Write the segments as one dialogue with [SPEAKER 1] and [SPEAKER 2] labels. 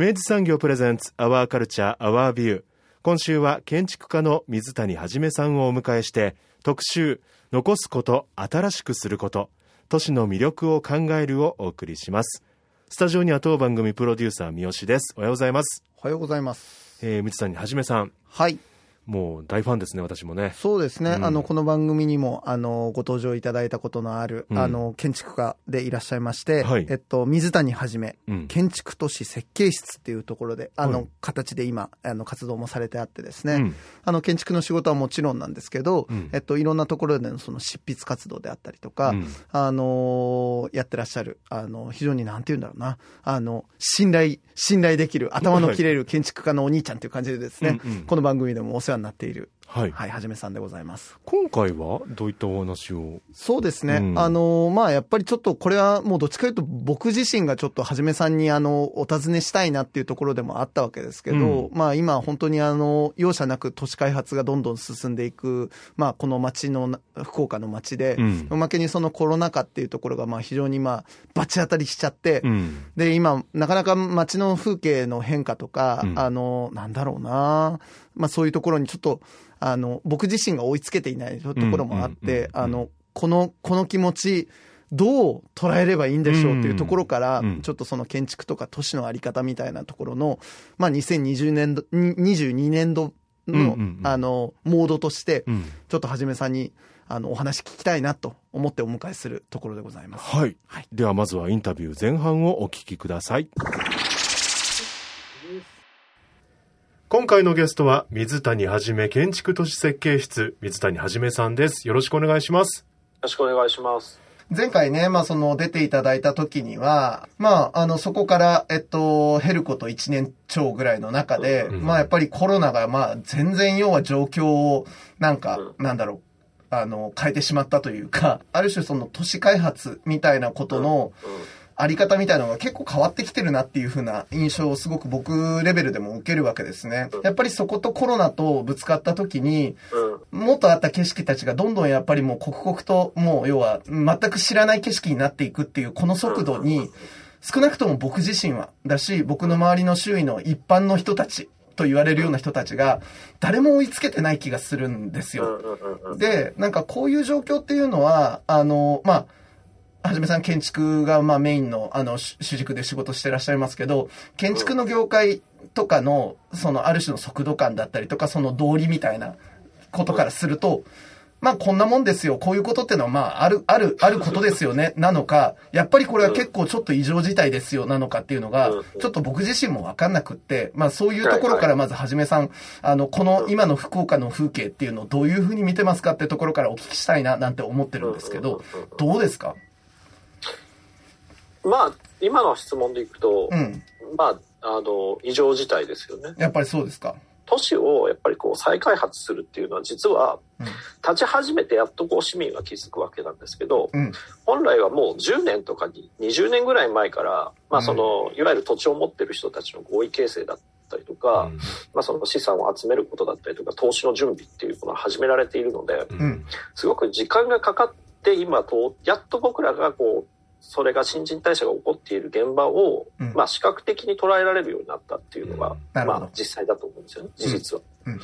[SPEAKER 1] 明治産業プレゼンツアワーカルチャーアワービュー今週は建築家の水谷はじめさんをお迎えして特集残すこと新しくすること都市の魅力を考えるをお送りします。スタジオには当番組プロデューサー三好です。おはようございます。
[SPEAKER 2] おはようございます、
[SPEAKER 1] えー、水谷はじめさん。
[SPEAKER 2] はい
[SPEAKER 1] もう大ファンですね私もね。
[SPEAKER 2] そうですね、
[SPEAKER 1] うん。
[SPEAKER 2] あのこの番組にもあのご登場いただいたことのある、
[SPEAKER 1] うん。
[SPEAKER 2] あの建築家でいらっしゃいまして、
[SPEAKER 1] はい。
[SPEAKER 2] えっと、水谷はじめ
[SPEAKER 1] うん。
[SPEAKER 2] 建築都市設計室っていうところであの、
[SPEAKER 1] はい
[SPEAKER 2] 形で今あの活動もされてあってですね、
[SPEAKER 1] うん。
[SPEAKER 2] あの建築の仕事はもちろんなんですけど、
[SPEAKER 1] うん。
[SPEAKER 2] えっと、いろんなところでのその執筆活動であったりとか、
[SPEAKER 1] うん。
[SPEAKER 2] あのやってらっしゃるあの非常になんて言うんだろうな。あの信頼信頼できる頭の切れる建築家のお兄ちゃんという感じでですね、
[SPEAKER 1] うんうん。
[SPEAKER 2] この番組でもお世話になっている。
[SPEAKER 1] はい、
[SPEAKER 2] はい、はじめさんでございます。
[SPEAKER 1] 今回はどういったお話を？
[SPEAKER 2] そうですね。
[SPEAKER 1] うん。
[SPEAKER 2] あの、まあ、やっぱりちょっとこれはもうどっちかというと僕自身がちょっとはじめさんにあの、お尋ねしたいなっていうところでもあったわけですけど、
[SPEAKER 1] う
[SPEAKER 2] まあ今本当にあの、容赦なく都市開発がどんどん進んでいく、まあこの街のな、福岡の街で、
[SPEAKER 1] うん。
[SPEAKER 2] おまけにそのコロナ禍っていうところがまあ非常にまあ、バチ当たりしちゃって、
[SPEAKER 1] うん。
[SPEAKER 2] で、今、なかなか街の風景の変化とか、
[SPEAKER 1] うん。
[SPEAKER 2] あの、なんだろうな、まあそういうところにちょっと、あの、僕自身が追いつけていないところもあって
[SPEAKER 1] う、ん
[SPEAKER 2] あの、この、この気持ち、どう捉えればいいんでしょうっていうところから
[SPEAKER 1] うん、
[SPEAKER 2] ちょっとその建築とか都市のあり方みたいなところの、まあ2020年度、に22年度のあの、モードとして
[SPEAKER 1] う、ん。
[SPEAKER 2] ちょっとはじめさんに、あの、お話聞きたいなと思ってお迎えするところでございます。
[SPEAKER 1] はい、
[SPEAKER 2] はい。
[SPEAKER 1] ではまずはインタビュー前半をお聞きください今回のゲストは水谷はじめ建築都市設計室水谷はじめさんです。よろしくお願いします。
[SPEAKER 3] よろしくお願いします。
[SPEAKER 2] 前回ね、まあその出ていただいた時には、まああのそこから、えっと、減ること1年超ぐらいの中で、
[SPEAKER 1] うん。
[SPEAKER 2] まあやっぱりコロナがまあ全然要は状況をなんか、
[SPEAKER 3] う
[SPEAKER 2] なんだろう、あの、変えてしまったというか、ある種その都市開発みたいなことのあり方みたいなのが結構変わってきてるなっていう風な印象をすごく僕レベルでも受けるわけですね。やっぱりそことコロナとぶつかった時に、
[SPEAKER 3] うん。うん。
[SPEAKER 2] 元あった景色たちがどんどんやっぱりもう刻々ともう要は全く知らない景色になっていくっていうこの速度に少なくとも僕自身はだし僕の周りの周囲の一般の人たちと言われるような人たちが誰も追いつけてない気がするんですよ。で、なんかこういう状況っていうのは、あの、まあ、はじめさん建築がまあメインのあの主主軸で仕事してらっしゃいますけど、建築の業界とかのそのある種の速度感だったりとかその道理みたいなことからすると、まあこんなもんですよ。こういうことってのはまあある、ある、あることですよね。なのか、やっぱりこれは結構ちょっと異常事態ですよ。なのかっていうのが
[SPEAKER 3] うん、
[SPEAKER 2] ちょっと僕自身もわかんなくって、まあそういうところからまずはじめさん、あの、この今の福岡の風景っていうのをどういうふうに見てますかってところからお聞きしたいななんて思ってるんですけど、どうですか？
[SPEAKER 3] まあ、今の質問でいくと、
[SPEAKER 2] うん。
[SPEAKER 3] まあ、あの、異常事態ですよね。
[SPEAKER 2] やっぱりそうですか。
[SPEAKER 3] 都市をやっぱりこう再開発するっていうのは実は
[SPEAKER 2] うん。
[SPEAKER 3] 立ち始めてやっとこう市民が気づくわけなんですけど、
[SPEAKER 2] うん。
[SPEAKER 3] 本来はもう10年とかに20年ぐらい前から、まあその、いわゆる土地を持ってる人たちの合意形成だったりとか、まあその資産を集めることだったりとか、投資の準備っていうのが始められているので、すごく時間がかかって今と、やっと僕らがこう、それが新陳代謝が起こっている現場を、
[SPEAKER 2] うん
[SPEAKER 3] まあ視覚的に捉えられるようになったっていうのが、
[SPEAKER 2] なるほど
[SPEAKER 3] まあ実際だと思うんですよね、事実は。
[SPEAKER 2] うんうん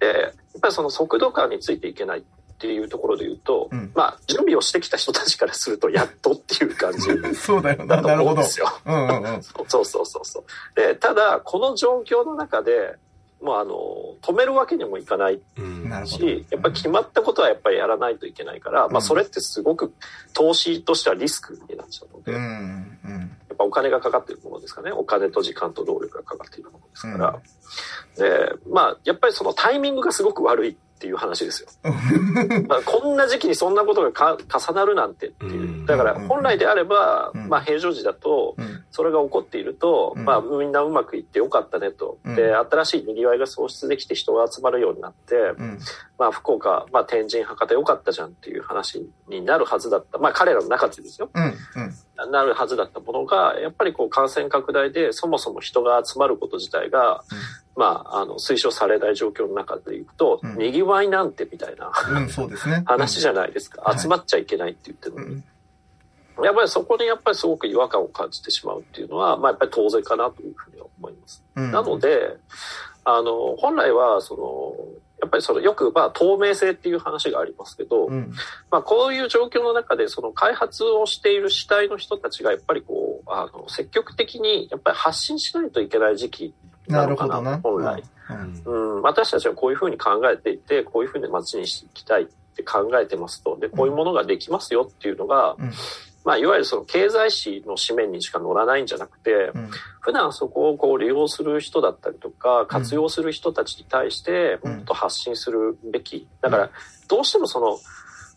[SPEAKER 3] で、やっぱりその速度感についていけないっっていうところで言うと、
[SPEAKER 2] うん
[SPEAKER 3] まあ、準備をしてきた人たちからすると、やっとっていう感じ
[SPEAKER 2] そうだよな。
[SPEAKER 3] だと
[SPEAKER 2] なるほど。
[SPEAKER 3] 思うんですよ。
[SPEAKER 2] うんうんうん。
[SPEAKER 3] そうそうそうそう。で、ただ、この状況の中で、もうあの、止めるわけにもいかない
[SPEAKER 4] うん
[SPEAKER 3] やっぱり決まったことはやっぱりやらないといけないから、まあそれってすごく投資としてはリスクになっちゃうので、
[SPEAKER 2] う
[SPEAKER 3] や
[SPEAKER 2] んうん。
[SPEAKER 3] っぱお金がかかっているものですかね。お金と時間と労力がかかっているものですから。で、まあやっぱりそのタイミングがすごく悪いっていう話ですよ。まあこんな時期にそんなことがか重なるなんてっていうう。
[SPEAKER 4] ん
[SPEAKER 3] だから本来であれば、
[SPEAKER 2] うん
[SPEAKER 3] まあ平常時だと、
[SPEAKER 2] うん
[SPEAKER 3] それが起こっていると、
[SPEAKER 2] うん
[SPEAKER 3] まあみんなうまくいってよかったねと。
[SPEAKER 2] うん
[SPEAKER 3] で、新しい賑わいが創出できて人が集まるようになって、
[SPEAKER 2] うん。
[SPEAKER 3] まあ福岡、まあ天神博多よかったじゃんっていう話になるはずだった。まあ彼らの中でですよ。
[SPEAKER 2] うんうん。
[SPEAKER 3] なるはずだったものが、やっぱりこう感染拡大でそもそも人が集まること自体が、まあ、あの、推奨されない状況の中でいくと、
[SPEAKER 2] うん
[SPEAKER 3] 賑わいなんてみたいな
[SPEAKER 2] うん、そうですね。
[SPEAKER 3] 話じゃないですか。
[SPEAKER 2] はい
[SPEAKER 3] 集まっちゃいけないって言ってるのに。
[SPEAKER 2] うん。
[SPEAKER 3] やっぱりそこにやっぱりすごく違和感を感じてしまうっていうのは、まあやっぱり当然かなというふうには思います。
[SPEAKER 2] うん。
[SPEAKER 3] なので、あの、本来は、その、やっぱりそのよくまあ透明性っていう話がありますけど、
[SPEAKER 2] うん。
[SPEAKER 3] まあこういう状況の中でその開発をしている主体の人たちがやっぱりこう、あの、積極的にやっぱり発信しないといけない時期
[SPEAKER 2] な
[SPEAKER 3] なのかな、
[SPEAKER 2] るほどな。
[SPEAKER 3] 本来。
[SPEAKER 2] うん。
[SPEAKER 3] うん、私たちはこういうふうに考えていて、こういうふうに街にしていきたいって考えてますと、で、こういうものができますよっていうのが、
[SPEAKER 2] うん
[SPEAKER 3] まあ、いわゆるその経済誌の紙面にしか載らないんじゃなくて、
[SPEAKER 2] うん。
[SPEAKER 3] 普段そこをこう利用する人だったりとか、活用する人たちに対して、
[SPEAKER 2] うん
[SPEAKER 3] もっと発信するべき。だから、どうしてもその、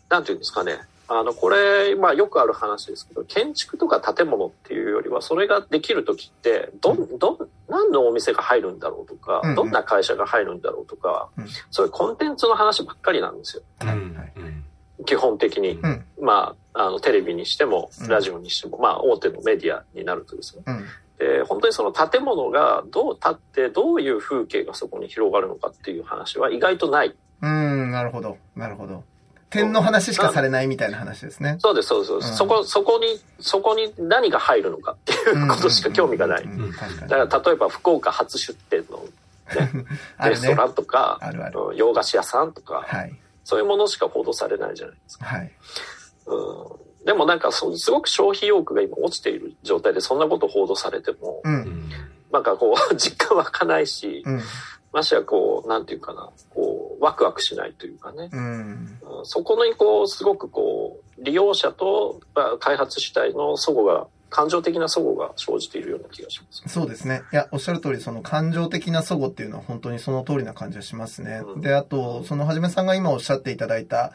[SPEAKER 3] なんていうんですかね、あの、これ、まあよくある話ですけど、建築とか建物っていうよりは、それができるときって、どん、どん、何のお店が入るんだろうとか
[SPEAKER 2] うんう、ん
[SPEAKER 3] どんな会社が入るんだろうとか
[SPEAKER 2] うん、
[SPEAKER 3] そういうコンテンツの話ばっかりなんですよ。
[SPEAKER 4] うん
[SPEAKER 3] 基本的に。
[SPEAKER 2] うん。
[SPEAKER 3] まあ、あの、テレビにしても
[SPEAKER 2] うん、
[SPEAKER 3] ラジオにしても、まあ、大手のメディアになるとですね。
[SPEAKER 2] うん。
[SPEAKER 3] で、本当にその建物がどう建って、どういう風景がそこに広がるのかっていう話は意外とない。
[SPEAKER 2] うん、なるほど。なるほど。点の話しかされないみたいな話ですね。
[SPEAKER 3] そうです、そうです、そうです。
[SPEAKER 2] うん
[SPEAKER 3] そこ、そこに、そこに何が入るのかっていうことしか興味がない。だから、例えば福岡初出店の
[SPEAKER 2] ね
[SPEAKER 3] レストラ。ンとか、
[SPEAKER 2] あるある。
[SPEAKER 3] うん洋菓子屋さんとか、
[SPEAKER 2] はい。
[SPEAKER 3] そういうものしか報道されないじゃないですか。
[SPEAKER 2] はい。
[SPEAKER 3] うん、でもなんかそ、すごく消費意欲が今落ちている状態で、そんなこと報道されても、
[SPEAKER 2] う。
[SPEAKER 4] うんん
[SPEAKER 3] なんかこう、実感湧かないし、
[SPEAKER 2] うん。
[SPEAKER 3] ましてやこう、なんていうかな、こう、ワクワクしないというかね。
[SPEAKER 2] うん。
[SPEAKER 3] うんそこにこう、すごくこう、利用者とまあ開発主体の齟齬が、感情的な齟齬が生じているような気がします。
[SPEAKER 2] そうですね。いや、おっしゃる通り、その感情的な齟齬っていうのは本当にその通りな感じがしますね。
[SPEAKER 3] うん
[SPEAKER 2] で、あと、そのはじめさんが今おっしゃっていただいた、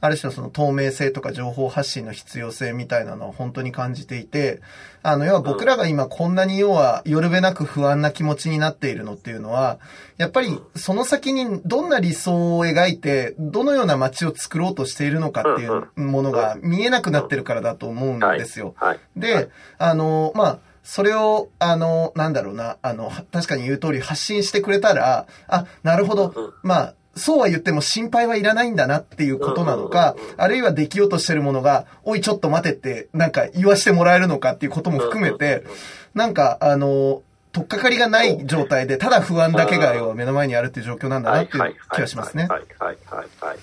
[SPEAKER 2] ある種のその透明性とか情報発信の必要性みたいなのを本当に感じていて、あの、要は僕らが今こんなに要は、よるべなく不安な気持ちになっているのっていうのは、やっぱりその先にどんな理想を描いて、どのような街を作ろうとしているのかっていうものが見えなくなってるからだと思うんですよ。
[SPEAKER 3] はい。
[SPEAKER 2] で、
[SPEAKER 3] はい。
[SPEAKER 2] あの、まあ、それを、あの、なんだろうな、あの、は確かに言う通り発信してくれたら、あ、なるほど。
[SPEAKER 3] うん、
[SPEAKER 2] まあ、そうは言っても心配はいらないんだなっていうことなのかあるいはできようとしてるものが、おいちょっと待てって、なんか言わしてもらえるのかっていうことも含めて、なんか、あの、とっかかりがない状態で、ただ不安だけが目の前にあるっていう状況なんだなっていう気がしますね。
[SPEAKER 3] はいはいはいはい。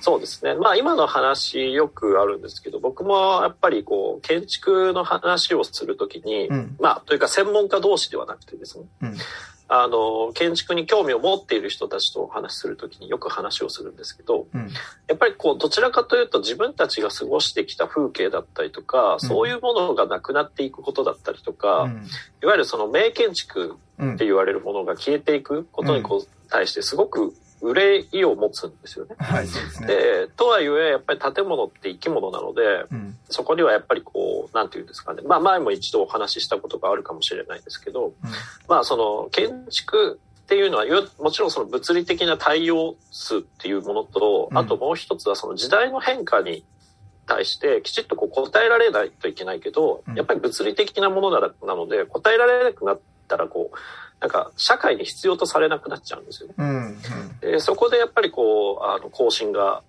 [SPEAKER 3] そうですね。まあ今の話よくあるんですけど、僕もやっぱりこう、建築の話をするときに、
[SPEAKER 2] うん
[SPEAKER 3] まあというか専門家同士ではなくてですね、
[SPEAKER 2] うん。
[SPEAKER 3] あの、建築に興味を持っている人たちとお話しするときによく話をするんですけど、
[SPEAKER 2] うん。
[SPEAKER 3] やっぱりこう、どちらかというと自分たちが過ごしてきた風景だったりとか、そういうものがなくなっていくことだったりとか、
[SPEAKER 2] うん。
[SPEAKER 3] いわゆるその名建築
[SPEAKER 2] うん
[SPEAKER 3] って言われるものが消えていくことにこう対してすごく憂いを持つんですよね。
[SPEAKER 2] はい、そうですね。
[SPEAKER 3] で、とはいえ、やっぱり建物って生き物なので、
[SPEAKER 2] うん。
[SPEAKER 3] そこにはやっぱりこう、なんていうんですかね。まあ前も一度お話ししたことがあるかもしれないですけど、まあその建築っていうのは、よもちろんその物理的な対応数っていうものと、
[SPEAKER 2] うん
[SPEAKER 3] あともう一つはその時代の変化に対してきちっとこう答えられないといけないけど
[SPEAKER 2] うん、
[SPEAKER 3] やっぱり物理的なものなので、答えられなくなったらこう、なんか社会に必要とされなくなっちゃうんですよね。
[SPEAKER 2] うん。うん。
[SPEAKER 3] でそこでやっぱりこう、あの、更新が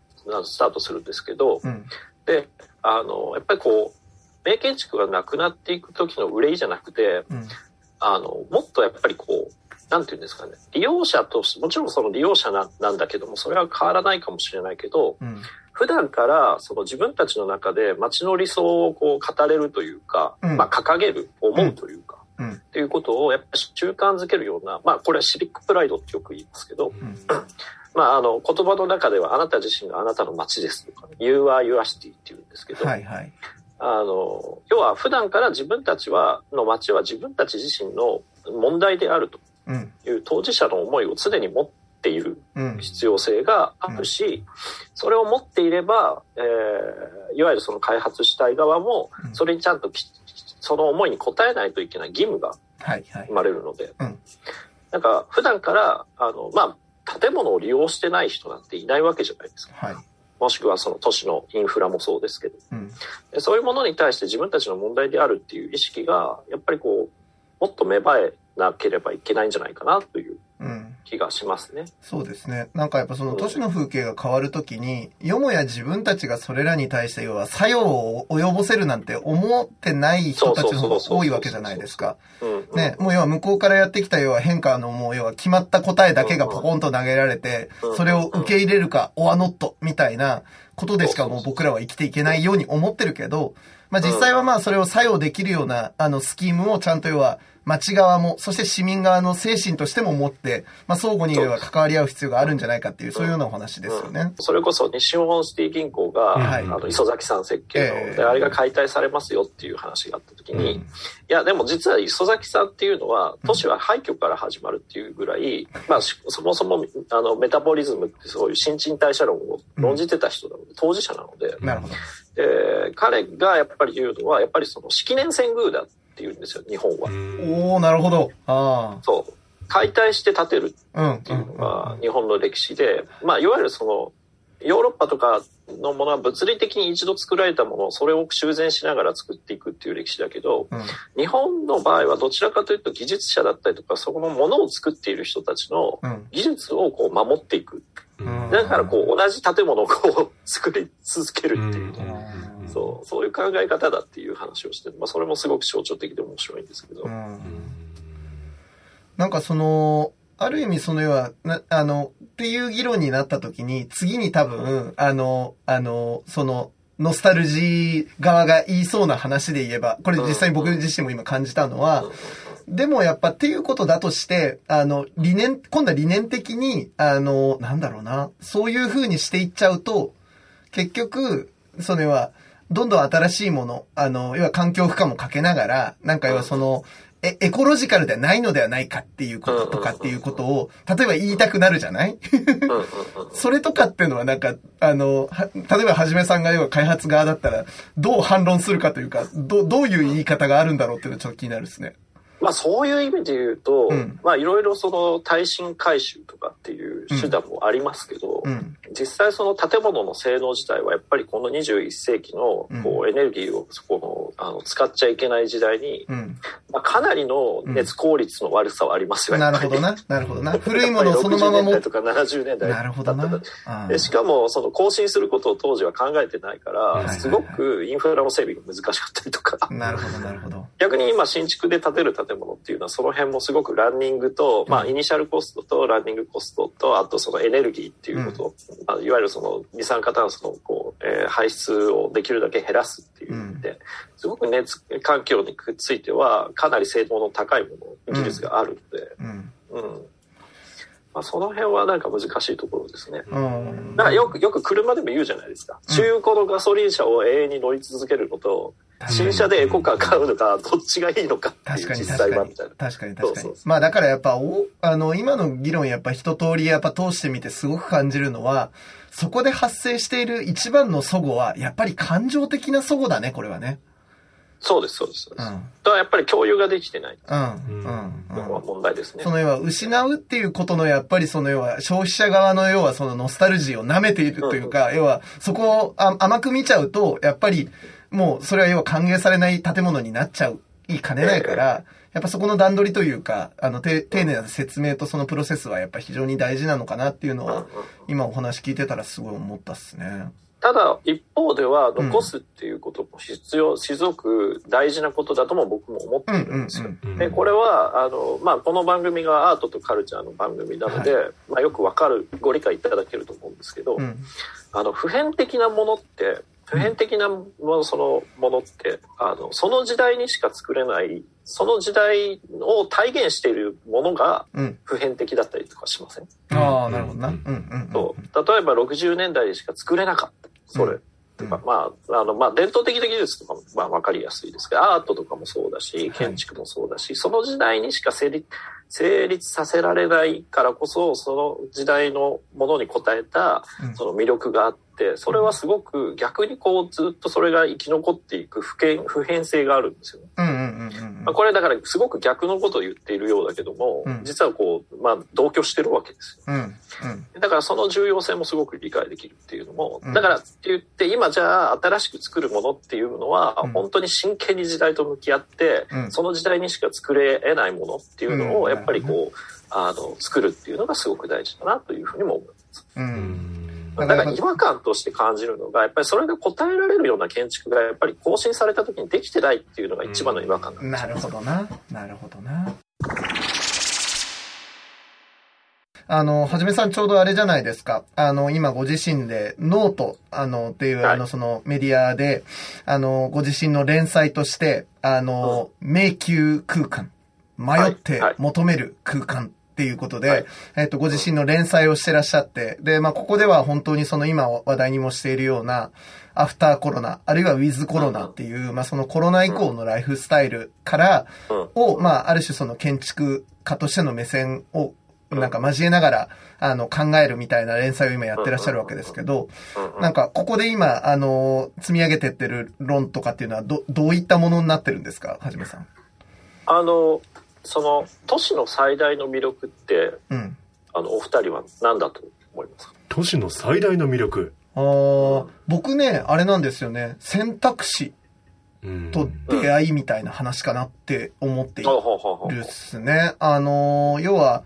[SPEAKER 3] スタートするんですけど、
[SPEAKER 2] うん。
[SPEAKER 3] で、あの、やっぱりこう、名建築がなくなっていく時の憂いじゃなくて、
[SPEAKER 2] うん。
[SPEAKER 3] あの、もっとやっぱりこう、なんていうんですかね、利用者として、もちろんその利用者ななんだけども、それは変わらないかもしれないけど、
[SPEAKER 2] うん。
[SPEAKER 3] 普段からその自分たちの中で街の理想をこう語れるというか、
[SPEAKER 2] うん
[SPEAKER 3] まあ掲げる、思うというか、
[SPEAKER 2] うん。
[SPEAKER 3] っていうことをやっぱり習慣づけるような、まあこれはシビックプライドってよく言いますけど、
[SPEAKER 2] うん。
[SPEAKER 3] まああの言葉の中ではあなた自身があなたの街ですとか、You are your city って言うんですけど、
[SPEAKER 2] はいはい。
[SPEAKER 3] あの、要は普段から自分たちは、の街は自分たち自身の問題であると
[SPEAKER 2] うん。
[SPEAKER 3] いう当事者の思いを常に持っている
[SPEAKER 2] うん。
[SPEAKER 3] 必要性があるし、それを持っていれば、えー、いわゆるその開発したい側も
[SPEAKER 2] う、ん
[SPEAKER 3] それにちゃんときその思いに応えないといけない義務が
[SPEAKER 2] はいはい
[SPEAKER 3] 生。まれるので、
[SPEAKER 2] うん
[SPEAKER 3] なんか普段から、あの、まあ、建物を利用してない人なんていないわけじゃないですか。
[SPEAKER 2] はい。
[SPEAKER 3] もしくはその都市のインフラもそうですけど。
[SPEAKER 2] うん。
[SPEAKER 3] でそういうものに対して自分たちの問題であるっていう意識が、やっぱりこう、もっと芽生えなければいけないんじゃないかなという
[SPEAKER 2] うん。
[SPEAKER 3] 気がしますね。
[SPEAKER 2] そうですね。なんかやっぱその都市の風景が変わるときに、よもや自分たちがそれらに対して要は作用を及ぼせるなんて思ってない人たちの方が多いわけじゃないですか。
[SPEAKER 3] うん、うん。
[SPEAKER 2] ね、もう要は向こうからやってきた要は変化のもう要は決まった答えだけがポコンと投げられて
[SPEAKER 3] うん、
[SPEAKER 2] それを受け入れるか、オアノットみたいなことでしかもう僕らは生きていけないように思ってるけど、まあ実際はまあそれを作用できるようなあのスキームをちゃんと要は町側も、そして市民側の精神としても持って、まあ相互に要は関わり合う必要があるんじゃないかっていう、そういうようなお話ですよね。
[SPEAKER 3] それこそ西日本シティ銀行が、
[SPEAKER 2] はい。
[SPEAKER 3] あの磯崎さん設計の、
[SPEAKER 2] ええ。
[SPEAKER 3] であれが解体されますよっていう話があった時に、
[SPEAKER 2] うん。
[SPEAKER 3] いやでも実は磯崎さんっていうのは都市は廃墟から始まるっていうぐらい、まあしそもそもあのメタボリズムってそういう新陳代謝論を論じてた人なので、当事者なので、
[SPEAKER 2] なるほど。
[SPEAKER 3] で彼がやっぱり言うのはやっぱりその式年遷宮だって言うんですよ日本は。
[SPEAKER 2] おー、なるほど。あ
[SPEAKER 3] そう解体して建てる。っていうのが日本の歴史で、まあ、いわゆるその、ヨーロッパとかのものは物理的に一度作られたものをそれを修繕しながら作っていくっていう歴史だけど、
[SPEAKER 2] うん。
[SPEAKER 3] 日本の場合はどちらかというと技術者だったりとか、そこのものを作っている人たちの
[SPEAKER 2] うん。
[SPEAKER 3] 技術をこう守っていく。
[SPEAKER 2] うん
[SPEAKER 3] だからこう同じ建物をこう作り続けるっていう、
[SPEAKER 2] うん
[SPEAKER 3] そう、そういう考え方だっていう話をして、まあそれもすごく象徴的で面白いんですけど。
[SPEAKER 2] うんなんかその、ある意味その要は、な、あの、っていう議論になった時に、次に多分、あの、あの、その、ノスタルジー側が言いそうな話で言えば、これ実際に僕自身も今感じたのは、でもやっぱっていうことだとして、あの、理念、今度は理念的に、あの、なんだろうな、そういう風にしていっちゃうと、結局、それは、どんどん新しいもの、あの、要は環境負荷もかけながら、なんか要はその、え、エコロジカルではないのではないかっていうこととかっていうことを、例えば言いたくなるじゃない？それとかっていうのはなんか、あの、は例えばはじめさんが要は開発側だったら、どう反論するかというか、ど、どういう言い方があるんだろうっていうのはちょっと気になるですね。
[SPEAKER 3] まあそういう意味で言うと、
[SPEAKER 2] うん
[SPEAKER 3] まあいろいろその耐震改修とかっていう手段もありますけど、
[SPEAKER 2] うん。
[SPEAKER 3] 実際その建物の性能自体はやっぱりこの21世紀のこうエネルギーをそこのあの使っちゃいけない時代に、
[SPEAKER 2] うん。
[SPEAKER 3] まあ、かなりの熱効率の悪さはありますよ、
[SPEAKER 2] な
[SPEAKER 3] やっぱり
[SPEAKER 2] るほどな。なるほどな。古いものをそのまま
[SPEAKER 3] 60年
[SPEAKER 2] も
[SPEAKER 3] 代。とか70年代
[SPEAKER 2] なるほどな
[SPEAKER 3] だった
[SPEAKER 2] あ
[SPEAKER 3] でしかもその更新することを当時は考えてないからすごくインフラの整備が難しかったりとか
[SPEAKER 2] なるほど、なるほど。
[SPEAKER 3] 逆に今新築で建てる建物っていうのはその辺もすごくランニングと、まあイニシャルコストとランニングコストとあとそのエネルギーっていうこと、まあいわゆるその二酸化炭素のこう、えー排出をできるだけ減らすっていう意味で、すごく熱環境についてはかなり性能の高いもの技術があるので、
[SPEAKER 2] うん。
[SPEAKER 3] うんまあ、その辺はなんか難しいところですね。
[SPEAKER 2] うん。
[SPEAKER 3] だからよく、よく車でも言うじゃないですか。中古のガソリン車を永遠に乗り続けるのと、新車でエコカー買うのか、どっちがいいのかっていう
[SPEAKER 2] 確かに
[SPEAKER 3] 実際はみたいな。。
[SPEAKER 2] 確かに確かにまあだからやっぱお、あの、今の議論やっぱ一通りやっぱ通してみてすごく感じるのは、そこで発生している一番の齟齬は、やっぱり感情的な齟齬だね、これはね。
[SPEAKER 3] そうです、そうです。そうです
[SPEAKER 2] うん。
[SPEAKER 3] だからやっぱり共有ができてない
[SPEAKER 2] うん。うん。うん。
[SPEAKER 3] 問題ですね
[SPEAKER 2] そ。の要は失うっていうことのやっぱりその要は消費者側の要はそのノスタルジーを舐めているというか、要はそこをあ甘く見ちゃうと、やっぱりもうそれは要は歓迎されない建物になっちゃう、いかねないから、やっぱそこの段取りというか、あの、て丁寧な説明とそのプロセスはやっぱ非常に大事なのかなっていうのは、今お話聞いてたらすごい思ったっすね。
[SPEAKER 3] ただ、一方では、残すっていうことも必要、すごく大事なことだとも僕も思っているんですよ。
[SPEAKER 1] うん
[SPEAKER 3] で、これは、あの、まあ、この番組がアートとカルチャーの番組なので、まあ、よくわかる、ご理解いただけると思うんですけど、
[SPEAKER 2] うん
[SPEAKER 3] あの、普遍的なものって、普遍的なもの、そのものって、あの、その時代にしか作れない、その時代を体現しているものが
[SPEAKER 2] うん。
[SPEAKER 3] 普遍的だったりとかしません？
[SPEAKER 2] ああ、なるほどな。う
[SPEAKER 1] うんん
[SPEAKER 2] うん
[SPEAKER 3] と例えば60年代でしか作れなかった。それ。
[SPEAKER 2] うん
[SPEAKER 3] とか、まあ、あの、まあ、伝統的な技術とかも、まあ、わかりやすいですけど、アートとかもそうだし、建築もそうだし、その時代にしか成立、成立させられないからこそ、その時代のものに応えた
[SPEAKER 2] うん、
[SPEAKER 3] その魅力があって、それはすごく逆にこう、ずっとそれが生き残っていく普遍、普遍性があるんですよね。まあ、これだからすごく逆のことを言っているようだけども、
[SPEAKER 2] うん。
[SPEAKER 3] 実はこう、まあ、同居してるわけですよ。
[SPEAKER 2] うん。うん。
[SPEAKER 3] だからその重要性もすごく理解できるっていうのも、
[SPEAKER 2] うん。
[SPEAKER 3] だからって言って今じゃあ新しく作るものっていうのは、
[SPEAKER 2] うん。
[SPEAKER 3] 本当に真剣に時代と向き合って、
[SPEAKER 2] うん。
[SPEAKER 3] その時代にしか作れ得ないものっていうの
[SPEAKER 2] うん。
[SPEAKER 3] をやっぱりこう、あの、作るっていうのがすごく大事だなというふうにも思います。
[SPEAKER 2] う
[SPEAKER 1] うんん
[SPEAKER 3] だから違和感として感じるのが、やっぱりそれが答えられるような建築がやっぱり更新された時にできてないっていうのが一番の違和感なんです
[SPEAKER 2] なるほどな。なるほどな。あの、はじめさんちょうどあれじゃないですか。あの、今ご自身で、ノート、あの、っていう、
[SPEAKER 3] はい
[SPEAKER 2] あの、そのメディアで、あの、ご自身の連載として、あの、迷宮空間、迷って、
[SPEAKER 3] はい。はい。
[SPEAKER 2] 求める空間っていうことで、
[SPEAKER 3] はい。
[SPEAKER 2] えっと、ご自身の連載をしてらっしゃって、で、まあ、ここでは本当にその今話題にもしているような、アフターコロナ、あるいはウィズコロナっていう、まあ、そのコロナ以降のライフスタイルから、
[SPEAKER 3] うん。
[SPEAKER 2] を、まあ、ある種その建築家としての目線を、なんか交えながら、あの、考えるみたいな連載を今やってらっしゃるわけですけど、
[SPEAKER 3] うん。うん。
[SPEAKER 2] なんか、ここで今、あの、積み上げてってる論とかっていうのは、ど、どういったものになってるんですかはじめさん。
[SPEAKER 3] あの、その都市の最大の魅力って、
[SPEAKER 2] うん。
[SPEAKER 3] あの、お二人は何だと思いますか？
[SPEAKER 1] 都市の最大の魅力。
[SPEAKER 2] あー僕ね、あれなんですよね、選択肢
[SPEAKER 1] うん。
[SPEAKER 2] と出会いみたいな話かなって思っているっすね。あの、要は、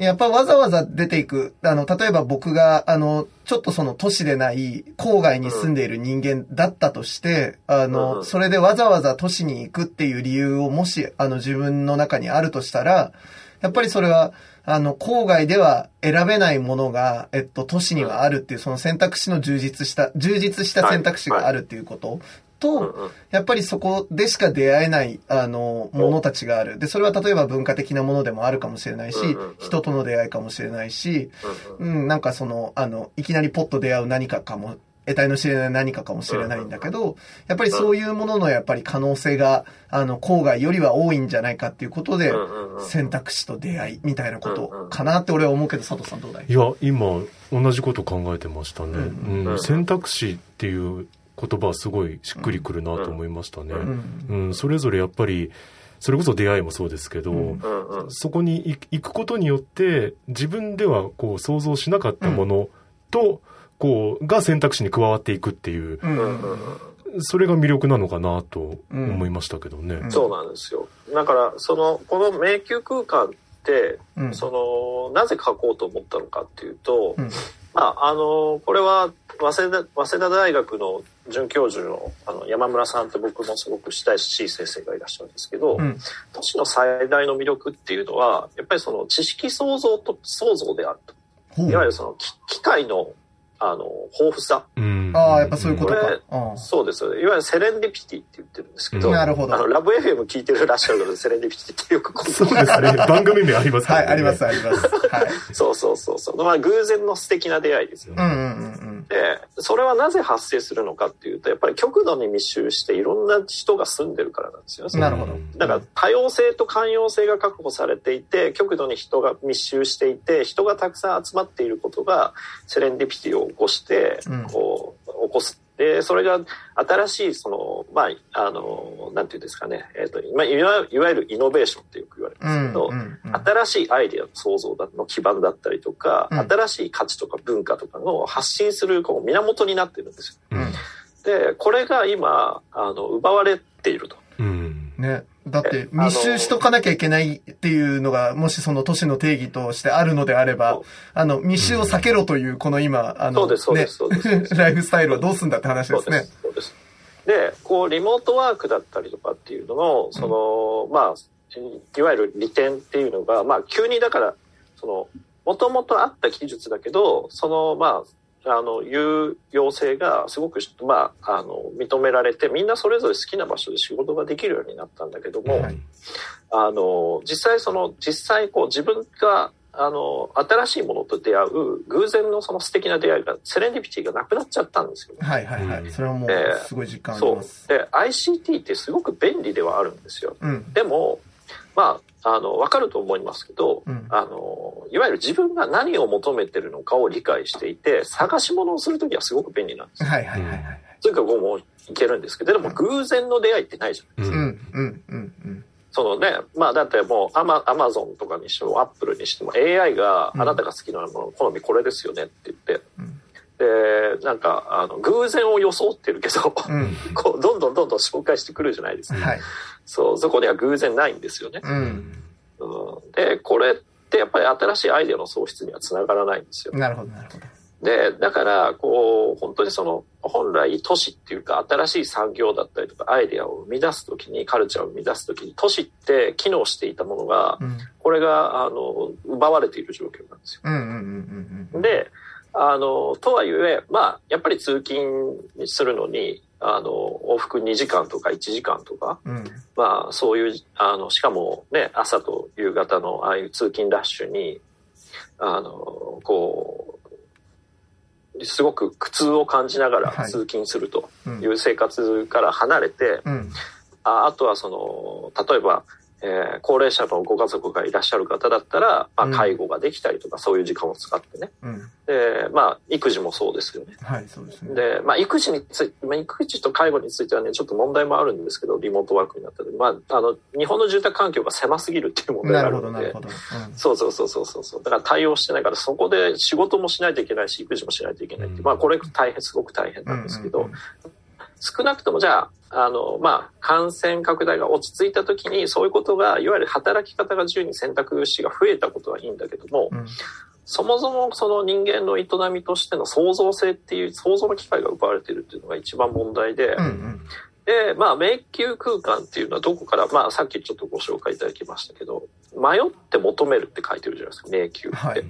[SPEAKER 2] やっぱわざわざ出ていく。あの、例えば僕が、あの、ちょっとその都市でない郊外に住んでいる人間だったとして、あ
[SPEAKER 3] う
[SPEAKER 2] の、
[SPEAKER 3] ん
[SPEAKER 2] それでわざわざ都市に行くっていう理由をもし、あの、自分の中にあるとしたら、やっぱりそれは、あの、郊外では選べないものが、えっと、都市にはあるっていう、その選択肢の充実した、充実した選択肢があるっていうことと、
[SPEAKER 3] うんうん。
[SPEAKER 2] やっぱりそこでしか出会えない、あの、ものたちがある。で、それは例えば文化的なものでもあるかもしれないし
[SPEAKER 3] うんうんうん、
[SPEAKER 2] 人との出会いかもしれないし、
[SPEAKER 3] うんうん。
[SPEAKER 2] うん、なんかその、あの、いきなりポッと出会う何かかも、得体の知れない何かかもしれないんだけど、やっぱりそういうもののやっぱり可能性が、あの、郊外よりは多いんじゃないかっていうことで
[SPEAKER 3] うんうんうん、
[SPEAKER 2] 選択肢と出会いみたいなことかなって俺は思うけど、佐藤さんどうだい？
[SPEAKER 1] いや今同じこと考えてましたね、
[SPEAKER 2] うん
[SPEAKER 1] うん。
[SPEAKER 3] うん。
[SPEAKER 1] 選択肢っていう言葉はすごいしっくりくるなと思いましたね、
[SPEAKER 3] う
[SPEAKER 2] うん。
[SPEAKER 1] うん。それぞれやっぱりそれこそ出会いもそうですけど、
[SPEAKER 2] うん
[SPEAKER 3] うんうん。
[SPEAKER 1] そこに行行くことによって自分ではこう想像しなかったものと、こうが選択肢に加わっていくっていう
[SPEAKER 2] うん
[SPEAKER 3] うんうん。うん
[SPEAKER 1] それが魅力なのかなと思いましたけどね、
[SPEAKER 2] うん。
[SPEAKER 3] そうなんですよ。だから、その、この迷宮空間って、
[SPEAKER 2] うん。
[SPEAKER 3] その、なぜ書こうと思ったのかっていうと、
[SPEAKER 2] うん。
[SPEAKER 3] まあ、あの、これは、早稲田、早稲田大学の准教授のあの山村さんって僕もすごく親しい先生がいらっしゃるんですけど、
[SPEAKER 2] うん
[SPEAKER 3] 都市の最大の魅力っていうのは、やっぱりその知識創造と創造であると。
[SPEAKER 2] ほう
[SPEAKER 3] いわゆるその機機械の、あの、豊富さ。
[SPEAKER 1] うん
[SPEAKER 2] ああ、やっぱそういうことか
[SPEAKER 3] そうですよね。いわゆるセレンディピティって言ってるんですけど、
[SPEAKER 1] うん
[SPEAKER 2] なるほど
[SPEAKER 3] あの、ラブ FM 聞いてるらっしゃるので、セレンディピティってよくこう
[SPEAKER 1] そうですね番組名ありますか
[SPEAKER 2] はい、あります、あります。はい。
[SPEAKER 3] そうそうそうそう。まあ、偶然の素敵な出会いですよね。
[SPEAKER 2] うんうんうん
[SPEAKER 3] で、それはなぜ発生するのかっていうと、やっぱり極度に密集していろんな人が住んでるからなんですよね。
[SPEAKER 2] なるほど
[SPEAKER 3] だから多様性と寛容性が確保されていて、極度に人が密集していて、人がたくさん集まっていることが、セレンディピティを起こして
[SPEAKER 2] うん、
[SPEAKER 3] こう、起こす。で、それが新しい、その、まあ、あの、なんていうんですかね、えっ、と、まあ、いわいわゆるイノベーションってよく言われるんですけど、
[SPEAKER 2] うんうんうん
[SPEAKER 3] 新しいアイデアの創造の基盤だったりとか、
[SPEAKER 2] うん
[SPEAKER 3] 新しい価値とか文化とかの発信するこう源になってるんですよ。
[SPEAKER 1] うん
[SPEAKER 3] で、これが今、あの、奪われていると。
[SPEAKER 1] うん
[SPEAKER 2] ね。だって密集しとかなきゃいけないっていうのが、もしその都市の定義としてあるのであれば、あの、密集を避けろという、この今、あの、ね、ライフスタイルをどうすんだって話ですね。
[SPEAKER 3] そうです。で、こう、リモートワークだったりとかっていうのの、その、うん、まあ、いわゆる利点っていうのが、まあ、急にだから、その、もともとあった技術だけど、その、まあ、あの、有用性がすごく、まあ、あの、認められて、みんなそれぞれ好きな場所で仕事ができるようになったんだけども、はい、あの、実際その、実際こう自分が、あの、新しいものと出会う偶然のその素敵な出会いが、セレンディピティがなくなっちゃったんですよ、
[SPEAKER 2] ね。はいはいはい。それはもう、すごい実感あります。
[SPEAKER 3] そう。で、ICT ってすごく便利ではあるんですよ。うん、でも、まあ、あの、わかると思いますけど、うん、あの、いわゆる自分が何を求めてるのかを理解していて、探し物をするときはすごく便利なんです
[SPEAKER 2] はいはいはいはい。
[SPEAKER 3] というか、もういけるんですけど、でも偶然の出会いってないじゃないですか。
[SPEAKER 2] うん、うん、うん、うん。
[SPEAKER 3] そのね、まあだってもうアマアマゾンとかにしてもアップルにしても AI があなたが好きなもの、好みこれですよねって言って、うん、で、なんか、あの、偶然を装ってるけど、うん、こう、どんどんどんどん紹介してくるじゃないですか。はい、そう、そこには偶然ないんですよね。うん、うん、で、これってやっぱり新しいアイデアの創出にはつながらないんですよ。
[SPEAKER 2] なるほど、なるほど。
[SPEAKER 3] で、だから、こう、本当にその、本来都市っていうか、新しい産業だったりとか、アイデアを生み出すときに、カルチャーを生み出すときに、都市って機能していたものが、うん、これが、あの、奪われている状況なんですよ。で、あの、とはいえ、まあ、やっぱり通勤するのに、あの、往復2時間とか1時間とか、うん、まあ、そういう、あの、しかもね、朝と夕方のああいう通勤ラッシュに、あの、こう、すごく苦痛を感じながら通勤するという生活から離れて、はいうん、ああとはその、例えば、えー、高齢者のご家族がいらっしゃる方だったら、まあ、介護ができたりとか、そういう時間を使ってね。うん、で、まあ、育児もそうですよね。
[SPEAKER 2] はい、そうですね。
[SPEAKER 3] で、まあ、育児について、まあ、育児と介護についてはね、ちょっと問題もあるんですけど、リモートワークになった時、まあ、あの、日本の住宅環境が狭すぎるっていう問題があるので。なるほど、なるほど。うん、そうそうそうそうそう。だから対応してないから、そこで仕事もしないといけないし、育児もしないといけないっていう、まあ、これ大変、すごく大変なんですけど、少なくともじゃあ、あの、まあ、感染拡大が落ち着いた時に、そういうことが、いわゆる働き方が自由に選択肢が増えたことはいいんだけども、うん、そもそもその人間の営みとしての創造性っていう、創造の機会が奪われているっていうのが一番問題で、うんうん、で、まあ、迷宮空間っていうのはどこから、まあ、さっきちょっとご紹介いただきましたけど、迷って求めるって書いてるじゃないですか、迷宮って。はい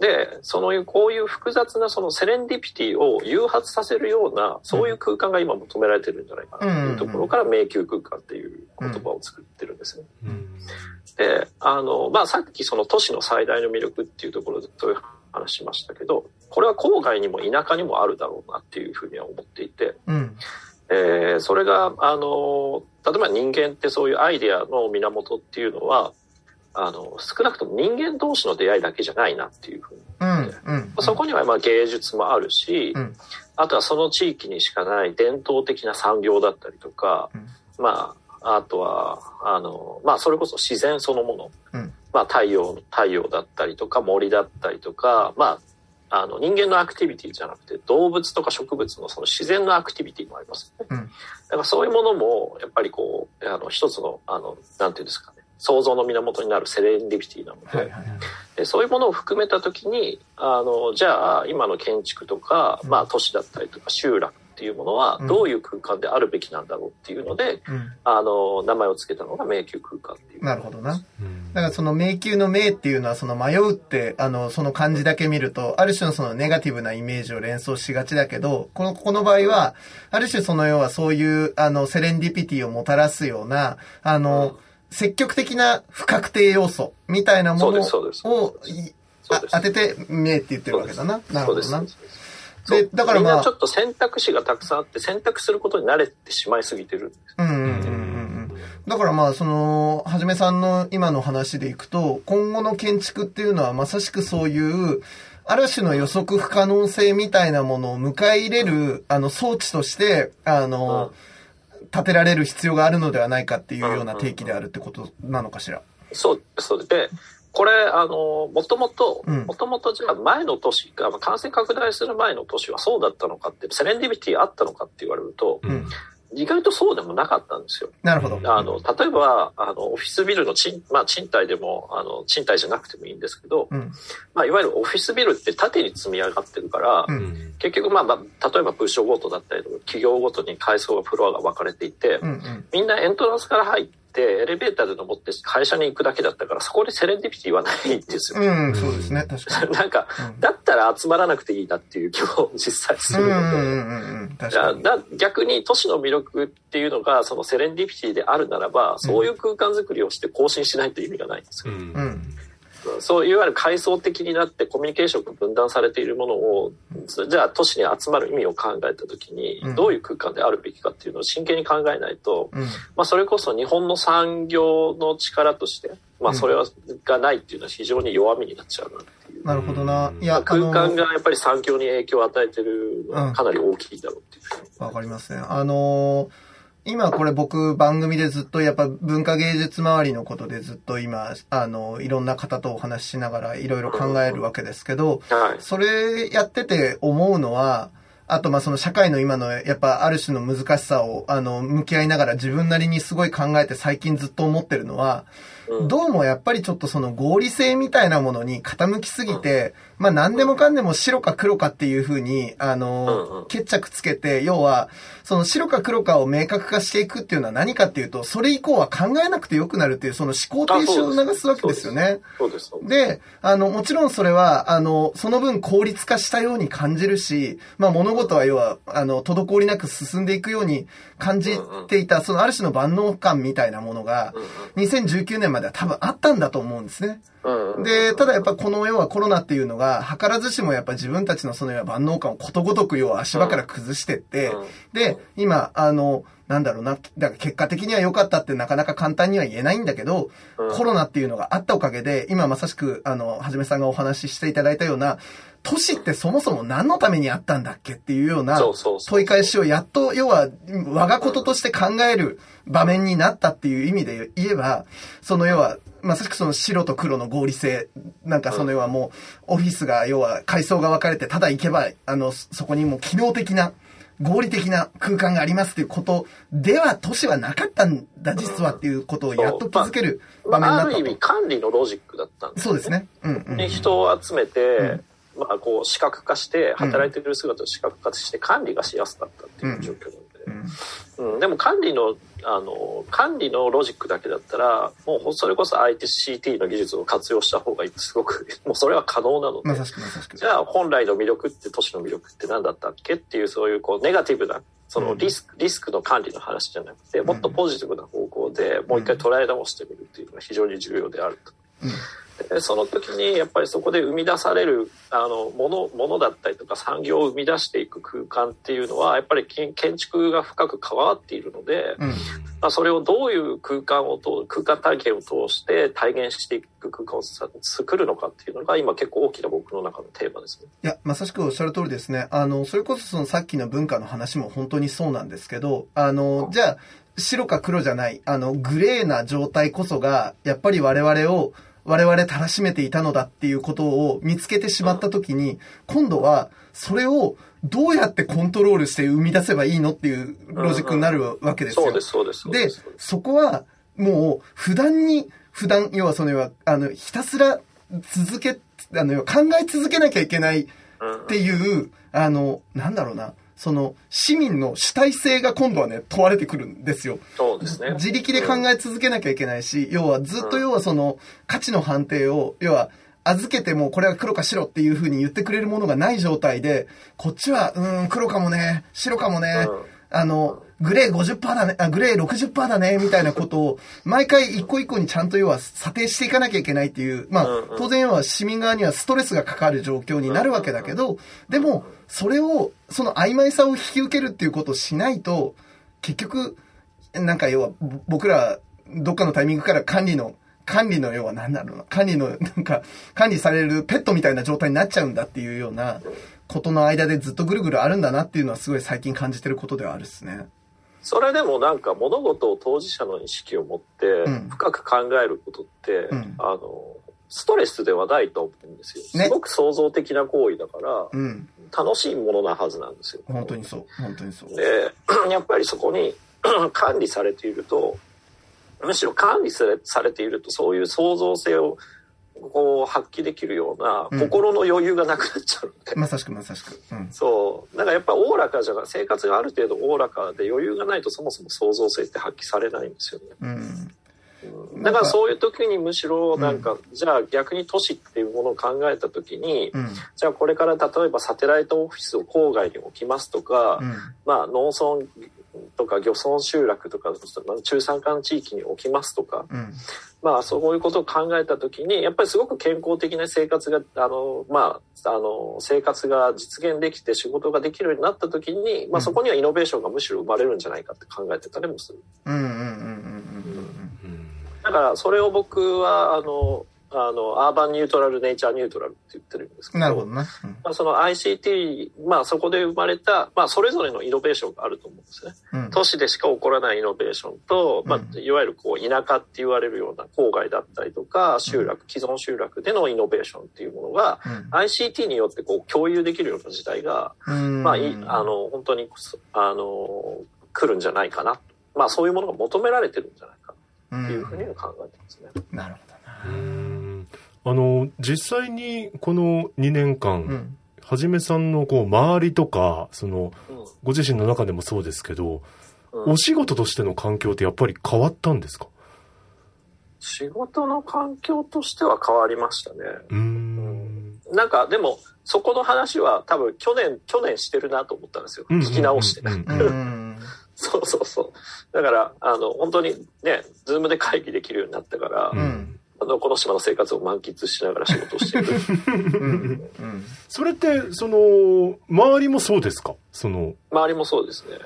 [SPEAKER 3] で、その、こういう複雑なそのセレンディピティを誘発させるような、そういう空間が今求められてるんじゃないかな。というところから、迷宮空間っていう言葉を作ってるんですね。で、あの、まあ、さっきその都市の最大の魅力っていうところでそういう話しましたけど、これは郊外にも田舎にもあるだろうなっていうふうには思っていて、うん、えー、それが、あの、例えば人間ってそういうアイデアの源っていうのは、あの、少なくとも人間同士の出会いだけじゃないなっていうふうに、うんうん、そこにはまあ芸術もあるし、うん、あとはその地域にしかない伝統的な産業だったりとか、まあ、あとは、あの、まあ、それこそ自然そのもの、まあ、太陽、太陽だったりとか森だったりとか、まあ、あの、人間のアクティビティじゃなくて、動物とか植物のその自然のアクティビティもありますね。うん、だからそういうものも、やっぱりこう、あの、一つの、あの、なんていうんですかね、想像の源になるセレンディピティなので。はいはいはい、でそういうものを含めた時にあのじゃあ今の建築とか、まあ、都市だったりとか集落っていうものはどういう空間であるべきなんだろうっていうので、うん、あの名前を付けたのが迷宮空間っていう。
[SPEAKER 2] なるほどな。だからその迷宮の迷っていうのはその迷うってあのその漢字だけ見るとある種のそのネガティブなイメージを連想しがちだけどこのここの場合はある種その要はそういうあのセレンディピティをもたらすようなあの、うん積極的な不確定要素みたいなものを当てて見えって言ってるわけだな。なるほどな。
[SPEAKER 3] で、だからまあ。ちょっと選択肢がたくさんあって選択することに慣れてしまいすぎてる。うんうんうんう
[SPEAKER 2] ん。だからまあ、その、はじめさんの今の話でいくと、今後の建築っていうのはまさしくそういう、ある種の予測不可能性みたいなものを迎え入れる、あの、装置として、あの、うん立てられる必要があるのではないかっていうような提起であるってことなのかしら？
[SPEAKER 3] そう、そう。で、これ、あの、もともと、もともとじゃあ前の年が、感染拡大する前の年はそうだったのかって、セレンディビティあったのかって言われると、うん、意外とそうでもなかったんですよ。
[SPEAKER 2] なるほど。
[SPEAKER 3] あの、例えば、あの、オフィスビルの賃、まあ、賃貸でも、あの、賃貸じゃなくてもいいんですけど、
[SPEAKER 2] うん。
[SPEAKER 3] まあ、いわゆるオフィスビルって縦に積み上がってるから、
[SPEAKER 2] うん
[SPEAKER 3] 結局、まあ、まあ、例えば部署ごとだったりとか、企業ごとに階層がフロアが分かれていて、
[SPEAKER 2] うんうん。
[SPEAKER 3] みんなエントランスから入って、エレベーターで登って会社に行くだけだったから、そこでセレンディピティはないんですよ。
[SPEAKER 2] うん、そうですね。確かに。
[SPEAKER 3] なんか、
[SPEAKER 2] うん
[SPEAKER 3] だったら集まらなくていいなっていう気も実際するので、
[SPEAKER 2] うんうんうんうん。確かに。
[SPEAKER 3] だ逆に都市の魅力っていうのがそのセレンディピティであるならば、そういう空間づくりをして更新しないと意味がないんですよ。
[SPEAKER 2] うん。
[SPEAKER 3] そういわゆる階層的になってコミュニケーションが分断されているものを、じゃあ都市に集まる意味を考えたときに、どういう空間であるべきかっていうのを真剣に考えないと、まあそれこそ日本の産業の力として、まあそれはがないっていうのは非常に弱みになっちゃうなっていう。
[SPEAKER 2] なるほどな。いや、
[SPEAKER 3] 空、間がやっぱり産業に影響を与えてるのはかなり大きいだろうっていうふうに。
[SPEAKER 2] わかりますね。あのー今これ僕番組でずっとやっぱ文化芸術周りのことでずっと今、あの、いろんな方とお話ししながらいろいろ考えるわけですけど、
[SPEAKER 3] はい。
[SPEAKER 2] それやってて思うのは、あとまあその社会の今のやっぱある種の難しさをあの向き合いながら自分なりにすごい考えて最近ずっと思ってるのは、
[SPEAKER 3] うん
[SPEAKER 2] どうもやっぱりちょっとその合理性みたいなものに傾きすぎて、まあ何でもかんでも白か黒かっていうふうに、あ
[SPEAKER 3] うん
[SPEAKER 2] の
[SPEAKER 3] うん、
[SPEAKER 2] 決着つけて、要は、その白か黒かを明確化していくっていうのは何かっていうと、それ以降は考えなくてよくなるっていう、その思考停止を促すわけですよね。
[SPEAKER 3] そうです。そうです
[SPEAKER 2] で、あの、もちろんそれは、あの、その分効率化したように感じるし、まあ物事は要は、あの、滞りなく進んでいくように感じていた、そのある種の万能感みたいなものが、2019年までは多分あったんだと思うんですね。で、ただやっぱこの要はコロナっていうのが、図らずしもやっぱ自分たちのその万能感をことごとく要は足場から崩してって、
[SPEAKER 3] うん
[SPEAKER 2] で、今、あの、なんだろうな、だから結果的には良かったってなかなか簡単には言えないんだけど、
[SPEAKER 3] うん。
[SPEAKER 2] コロナっていうのがあったおかげで、今まさしく、あの、はじめさんがお話ししていただいたような、都市ってそもそも何のためにあったんだっけっていうような問い返しをやっと、要は、我がこととして考える場面になったっていう意味で言えば、その要は、まさしくその白と黒の合理性、なんかその要はもう、オフィスが要は階層が分かれて、ただ行けば、あの、そこにもう機能的な、合理的な空間がありますっていうことでは、都市はなかったんだ、実はっていうことをやっと気づける場面になったと
[SPEAKER 3] まあある意味。管理のロジックだったんです
[SPEAKER 2] そうですね。うんうん。
[SPEAKER 3] で人を集めて、
[SPEAKER 2] うん
[SPEAKER 3] まあ、こう視覚化して働いてる姿を視覚化して管理がしやすかったっていう状況なんで、うん。でも管理のあの管理のロジックだけだったらもうそれこそ ITCT の技術を活用した方がすごく もうそれは可能なので、
[SPEAKER 2] まさしくまさしく。
[SPEAKER 3] じゃあ本来の魅力って都市の魅力って何だったっけっていうそういうこうネガティブなそのリスク、リスクの管理の話じゃなくてもっとポジティブな方向でもう一回捉え直してみるっていうのが非常に重要であると。でその時にやっぱりそこで生み出されるあのものものだったりとか産業を生み出していく空間っていうのはやっぱり建建築が深く関わっているので、
[SPEAKER 2] うん。
[SPEAKER 3] まあ、それをどういう空間を通空間体験を通して体現していく空間をさ作るのかっていうのが今結構大きな僕の中のテーマですね。
[SPEAKER 2] いや、まさしくおっしゃる通りですね。あの、それこそそのさっきの文化の話も本当にそうなんですけど、あの、じゃあ、白か黒じゃない、あの、グレーな状態こそが、やっぱり我々を、我々たらしめていたのだっていうことを見つけてしまったときに、今度は、それをどうやってコントロールして生み出せばいいのっていうロジックになるわけですよ。
[SPEAKER 3] そうですそうですそう
[SPEAKER 2] で
[SPEAKER 3] す、
[SPEAKER 2] そこは、もう、普段に、普段、要はその、要は、あの、ひたすら続け、あの、考え続けなきゃいけないっていう、あの、なんだろうな、その、市民の主体性が今度はね、問われてくるんですよ。
[SPEAKER 3] そうですね。
[SPEAKER 2] 自力で考え続けなきゃいけないし、要はずっと要はその価値の判定を、要は預けてもこれは黒か白っていう風に言ってくれるものがない状態で、こっちは、うーん、黒かもね、白かもね、
[SPEAKER 3] うん
[SPEAKER 2] あの、グレー50%だね、あ、グレー60%だね、みたいなことを、毎回一個一個にちゃんと要は査定していかなきゃいけないっていう、まあ当然要は市民側にはストレスがかかる状況になるわけだけど、でも、それを、その曖昧さを引き受けるっていうことをしないと、結局、なんか要は、ぼ僕ら、どっかのタイミングから管理の、管理の要は何だろうな、管理の、なんか、管理されるペットみたいな状態になっちゃうんだっていうようなことの間でずっとぐるぐるあるんだなっていうのはすごい最近感じてることではあるですね。
[SPEAKER 3] それでもなんか物事を当事者の意識を持って
[SPEAKER 2] ん
[SPEAKER 3] 深く考えることって、
[SPEAKER 2] うん
[SPEAKER 3] あの、ストレスではないと思うんですよ。
[SPEAKER 2] ね
[SPEAKER 3] すごく創造的な行為だから、
[SPEAKER 2] うん。
[SPEAKER 3] 楽しいものなはずなんですよ。
[SPEAKER 2] 本当にそう。本当にそう。
[SPEAKER 3] で、やっぱりそこに 管理されていると、むしろ管理されされていると、そういう創造性をこう発揮できるような
[SPEAKER 2] うん
[SPEAKER 3] 心の余裕がなくなっちゃうので、
[SPEAKER 2] まさしくまさしく。うん。
[SPEAKER 3] そう。だからやっぱおおらかじゃが、生活がある程度おおらかで余裕がないとそもそも創造性って発揮されないんですよね。
[SPEAKER 2] うん。
[SPEAKER 3] うんだからそういう時にむしろなんか、じゃあ逆に都市っていうものを考えた時に、
[SPEAKER 2] うん。
[SPEAKER 3] じゃあこれから例えばサテライトオフィスを郊外に置きますとか、
[SPEAKER 2] うん。
[SPEAKER 3] まあ農村とか漁村集落とかまあ中山間地域に置きますとか、
[SPEAKER 2] うん。
[SPEAKER 3] まあそういうことを考えた時にやっぱりすごく健康的な生活があのまああの生活が実現できて仕事ができるようになった時に、まあそこにはイノベーションがむしろ生まれるんじゃないかって考えてたりもする。
[SPEAKER 2] うん。うん。うん。うん。
[SPEAKER 1] うん
[SPEAKER 3] だからそれを僕はあのあのアーバンニュートラルネイチャーニュートラルって言ってるんですけ
[SPEAKER 2] うん。なるほどな。うん
[SPEAKER 3] まあ、その ICT、まあそこで生まれた、まあそれぞれのイノベーションがあると思うんですね。
[SPEAKER 2] うん。
[SPEAKER 3] 都市でしか起こらないイノベーションと、ま
[SPEAKER 2] うん
[SPEAKER 3] あいわゆるこう田舎って言われるような郊外だったりとか、集落、既存集落でのイノベーションっていうものが、ICT によってこう共有できるような時代が、
[SPEAKER 2] うん。
[SPEAKER 3] まあいい、あ、の、本当に、あの、来るんじゃないかな。まあそういうものが求められてるんじゃないかなっていうふうには考えてますね。
[SPEAKER 2] なるほどな。
[SPEAKER 1] うんあの実際にこの2年間、
[SPEAKER 2] うん。
[SPEAKER 1] はじめさんのこう周りとかその
[SPEAKER 3] うん。
[SPEAKER 1] ご自身の中でもそうですけど、
[SPEAKER 3] うん。
[SPEAKER 1] お仕事としての環境ってやっぱり変わったんですか？
[SPEAKER 3] 仕事の環境としては変わりましたね。
[SPEAKER 1] うーん。
[SPEAKER 3] なんかでもそこの話は多分去年去年してるなと思ったんですよ。
[SPEAKER 1] うん
[SPEAKER 3] 聞き直して。そうそうそう。だからあの本当にねズームで会議できるようになってから、のこの島の生活を満喫しながら仕事をしている。
[SPEAKER 2] うん。うん。
[SPEAKER 1] それってその周りもそうですか？その。
[SPEAKER 3] 周りもそうですね、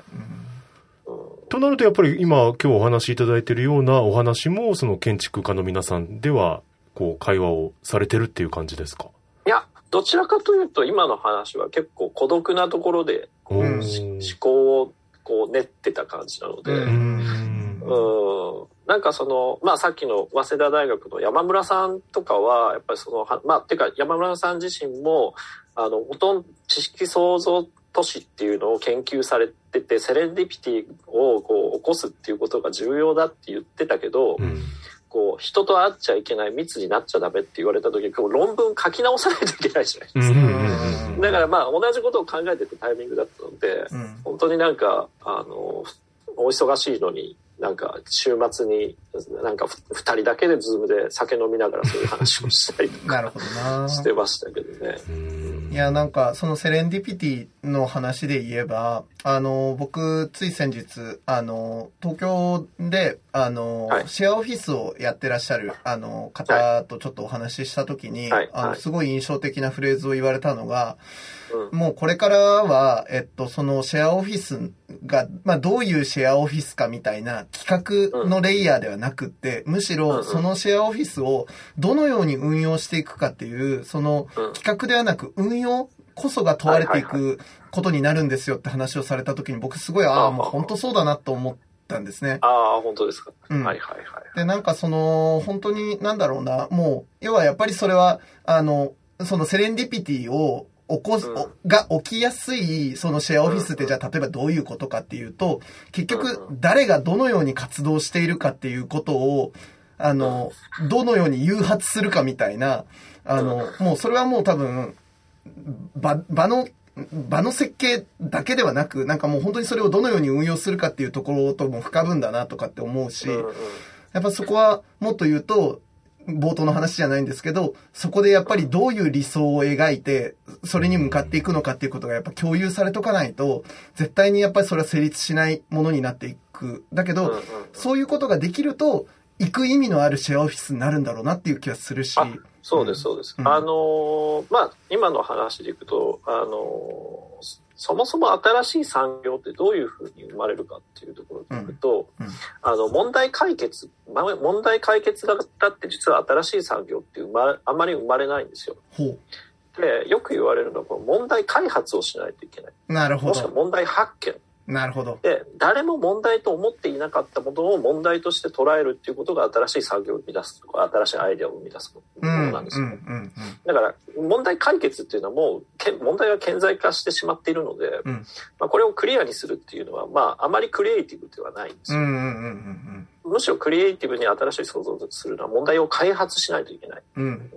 [SPEAKER 3] うん。
[SPEAKER 1] となるとやっぱり今今日お話しいただいているようなお話もその建築家の皆さんではこう会話をされてるっていう感じですか？
[SPEAKER 3] いやどちらかというと今の話は結構孤独なところで
[SPEAKER 1] お
[SPEAKER 2] う
[SPEAKER 3] 思考をこう練ってた感じなので、
[SPEAKER 2] う
[SPEAKER 1] ん
[SPEAKER 3] なんかその、まあさっきの早稲田大学の山村さんとかは、やっぱりその、はまあ、てか山村さん自身も、あの、ほとんど知識創造都市っていうのを研究されてて、セレンディピティをこう起こすっていうことが重要だって言ってたけど、
[SPEAKER 1] うん
[SPEAKER 3] こう、人と会っちゃいけない、密になっちゃダメって言われた時、こう論文書き直さないといけないじゃないですか。だからまあ同じことを考えてたタイミングだったので、
[SPEAKER 2] うん。
[SPEAKER 3] 本当になんか、あの、お忙しいのに、なんか週末に、なんかふ二人だけでズームで酒飲みながらそういう話をしたりと
[SPEAKER 2] なる
[SPEAKER 3] か
[SPEAKER 2] ほどな。
[SPEAKER 3] してましたけどね。
[SPEAKER 1] うん
[SPEAKER 2] いや、なんか、そのセレンディピティの話で言えば、あの、僕、つい先日、あの、東京で、あの、
[SPEAKER 3] はい
[SPEAKER 2] シェアオフィスをやってらっしゃる、あの、方とちょっとお話ししたときに、あの、
[SPEAKER 3] はいはい
[SPEAKER 2] すごい印象的なフレーズを言われたのが、
[SPEAKER 3] うん。
[SPEAKER 2] もうこれからは、えっと、そのシェアオフィスが、まあ、どういうシェアオフィスかみたいな企画のレイヤーではなくって、むしろそのシェアオフィスをどのように運用していくかっていう、その
[SPEAKER 3] うん
[SPEAKER 2] 企画ではなく運用こそが問われてい
[SPEAKER 3] はい
[SPEAKER 2] くことになるんですよって話をされた時に僕すごい、ああ、もう本当そうだなと思ったんですね。
[SPEAKER 3] ああ、本当ですか。
[SPEAKER 2] うん
[SPEAKER 3] はいはいはい。
[SPEAKER 2] で、なんかその、本当になんだろうな、もう、要はやっぱりそれは、あの、そのセレンディピティを起こす、が起きやすい、そのシェアオフィスってじゃあ例えばどういうことかっていうと、結局
[SPEAKER 3] うん
[SPEAKER 2] 誰がどのように活動しているかっていうことを、あの、どのように誘発するかみたいな、あの、もうそれはもう多分、場、場の、場の設計だけではなく、なんかもう本当にそれをどのように運用するかっていうところとも深ぶんだなとかって思うし、やっぱそこはもっと言うと、冒頭の話じゃないんですけど、そこでやっぱりどういう理想を描いて、それに向かっていくのかっていうことがやっぱ共有されとかないと、絶対にやっぱりそれは成立しないものになっていく。だけど、そういうことができると、行く意味のあるシェアオフィスになるんだろうなっていう気がするし。
[SPEAKER 3] あそうです、そうです。
[SPEAKER 2] うん
[SPEAKER 3] あのーまあ、今の話でいくと、あのーそもそも新しい産業ってどういうふうに生まれるかっていうところでいくと、
[SPEAKER 2] うんうん
[SPEAKER 3] あの、問題解決、ま問題解決型って実は新しい産業って生まれ、あまり生まれないんですよ。
[SPEAKER 2] ほ
[SPEAKER 3] で、よく言われるのは、この問題開発をしないといけない。
[SPEAKER 2] う。なるほど。
[SPEAKER 3] もしくは問題発見。
[SPEAKER 2] なるほど。
[SPEAKER 3] で、誰も問題と思っていなかったものを問題として捉えるっていうことが新しい作業を生み出すとか、新しいアイデアを生み出すものなんですよ。
[SPEAKER 2] うんうん
[SPEAKER 3] だから、問題解決っていうのはもう、け問題は顕在化してしまっているので、
[SPEAKER 2] うん
[SPEAKER 3] まあ、これをクリアにするっていうのは、まあ、あまりクリエイティブではないんですよ。
[SPEAKER 2] うんうんうん
[SPEAKER 3] むしろクリエイティブに新しい創造をするのは問題を開発しないといけない。
[SPEAKER 2] うんうん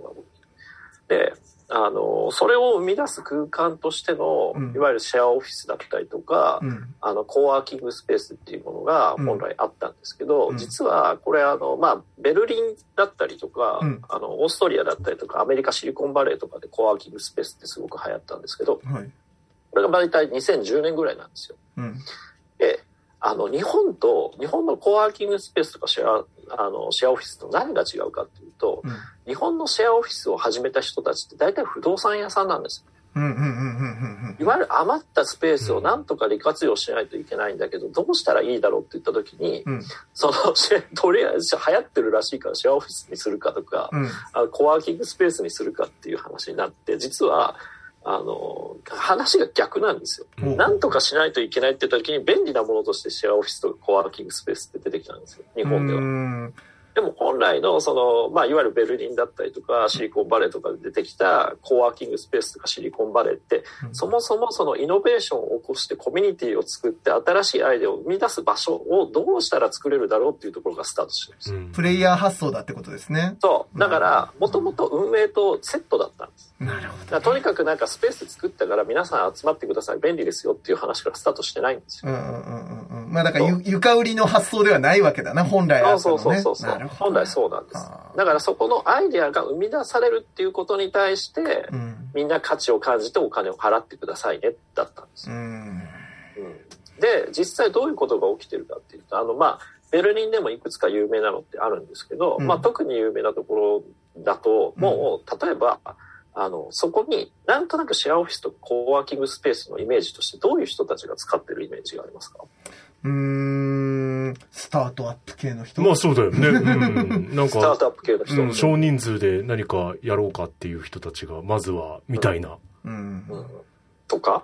[SPEAKER 3] で、あの、それを生み出す空間としての
[SPEAKER 2] うん、
[SPEAKER 3] いわゆるシェアオフィスだったりとか、
[SPEAKER 2] うん。
[SPEAKER 3] あの、コワーキングスペースっていうものが本来あったんですけど、
[SPEAKER 2] うん。
[SPEAKER 3] 実はこれあの、まあ、ベルリンだったりとか、
[SPEAKER 2] うん。
[SPEAKER 3] あの、オーストリアだったりとか、アメリカシリコンバレーとかでコワーキングスペースってすごく流行ったんですけど、
[SPEAKER 2] はい。
[SPEAKER 3] これが大体2010年ぐらいなんですよ。
[SPEAKER 2] うん。
[SPEAKER 3] で、あの、日本と、日本のコワーキングスペースとかシェア、あの、シェアオフィスと何が違うかっていうと、
[SPEAKER 2] うん。
[SPEAKER 3] 日本のシェアオフィスを始めた人たちって大体不動産屋さんなんです。
[SPEAKER 2] うんうんうんうんうん
[SPEAKER 3] いわゆる余ったスペースをなんとか利活用しないといけないんだけど、どうしたらいいだろうって言った時に、
[SPEAKER 2] うん。
[SPEAKER 3] その、とりあえず流行ってるらしいからシェアオフィスにするかとか、
[SPEAKER 2] うん。
[SPEAKER 3] コワーキングスペースにするかっていう話になって、実は、あの、話が逆なんですよ。
[SPEAKER 2] うん
[SPEAKER 3] なんとかしないといけないって時に便利なものとしてシェアオフィスとかコワーキングスペースって出てきたんですよ。日本では。
[SPEAKER 2] うん
[SPEAKER 3] でも本来の、その、まあ、いわゆるベルリンだったりとか、シリコンバレーとかで出てきたコワーキングスペースとかシリコンバレーって、
[SPEAKER 2] うん
[SPEAKER 3] そもそもそのイノベーションを起こしてコミュニティを作って新しいアイデアを生み出す場所をどうしたら作れるだろうっていうところがスタートしてるんですよ。
[SPEAKER 2] プレイヤー発想だってことですね。
[SPEAKER 3] そう。だから、もともと運営とセットだったんです。
[SPEAKER 2] なるほ
[SPEAKER 3] だからとにかくなんかスペース作ったから皆さん集まってください、便利ですよっていう話からスタートしてないんですよ。
[SPEAKER 2] うんうんうんうんうん。まあだからゆ床売りの発想ではないわけだな、本来あった
[SPEAKER 3] そう。そうそうそう本来そうなんです。だからそこのアイデアが生み出されるっていうことに対して、
[SPEAKER 2] うん。
[SPEAKER 3] みんな価値を感じてお金を払ってくださいね、だったんですよ。
[SPEAKER 2] うん。
[SPEAKER 3] うん。で、実際どういうことが起きてるかっていうと、あの、まあ、ベルリンでもいくつか有名なのってあるんですけど、
[SPEAKER 2] うん。
[SPEAKER 3] まあ、特に有名なところだと、もう、例えば、あの、そこになんとなくシェアオフィスとコワーキングスペースのイメージとしてどういう人たちが使ってるイメージがありますか？
[SPEAKER 2] うーん。スタートアップ系の人？
[SPEAKER 4] まあそうだよね。うん。なんか、
[SPEAKER 3] スタートアップ系の人。
[SPEAKER 2] うん
[SPEAKER 4] 少人数で何かやろうかっていう人たちが、まずは、みたいな。
[SPEAKER 2] うん。
[SPEAKER 3] うんとか、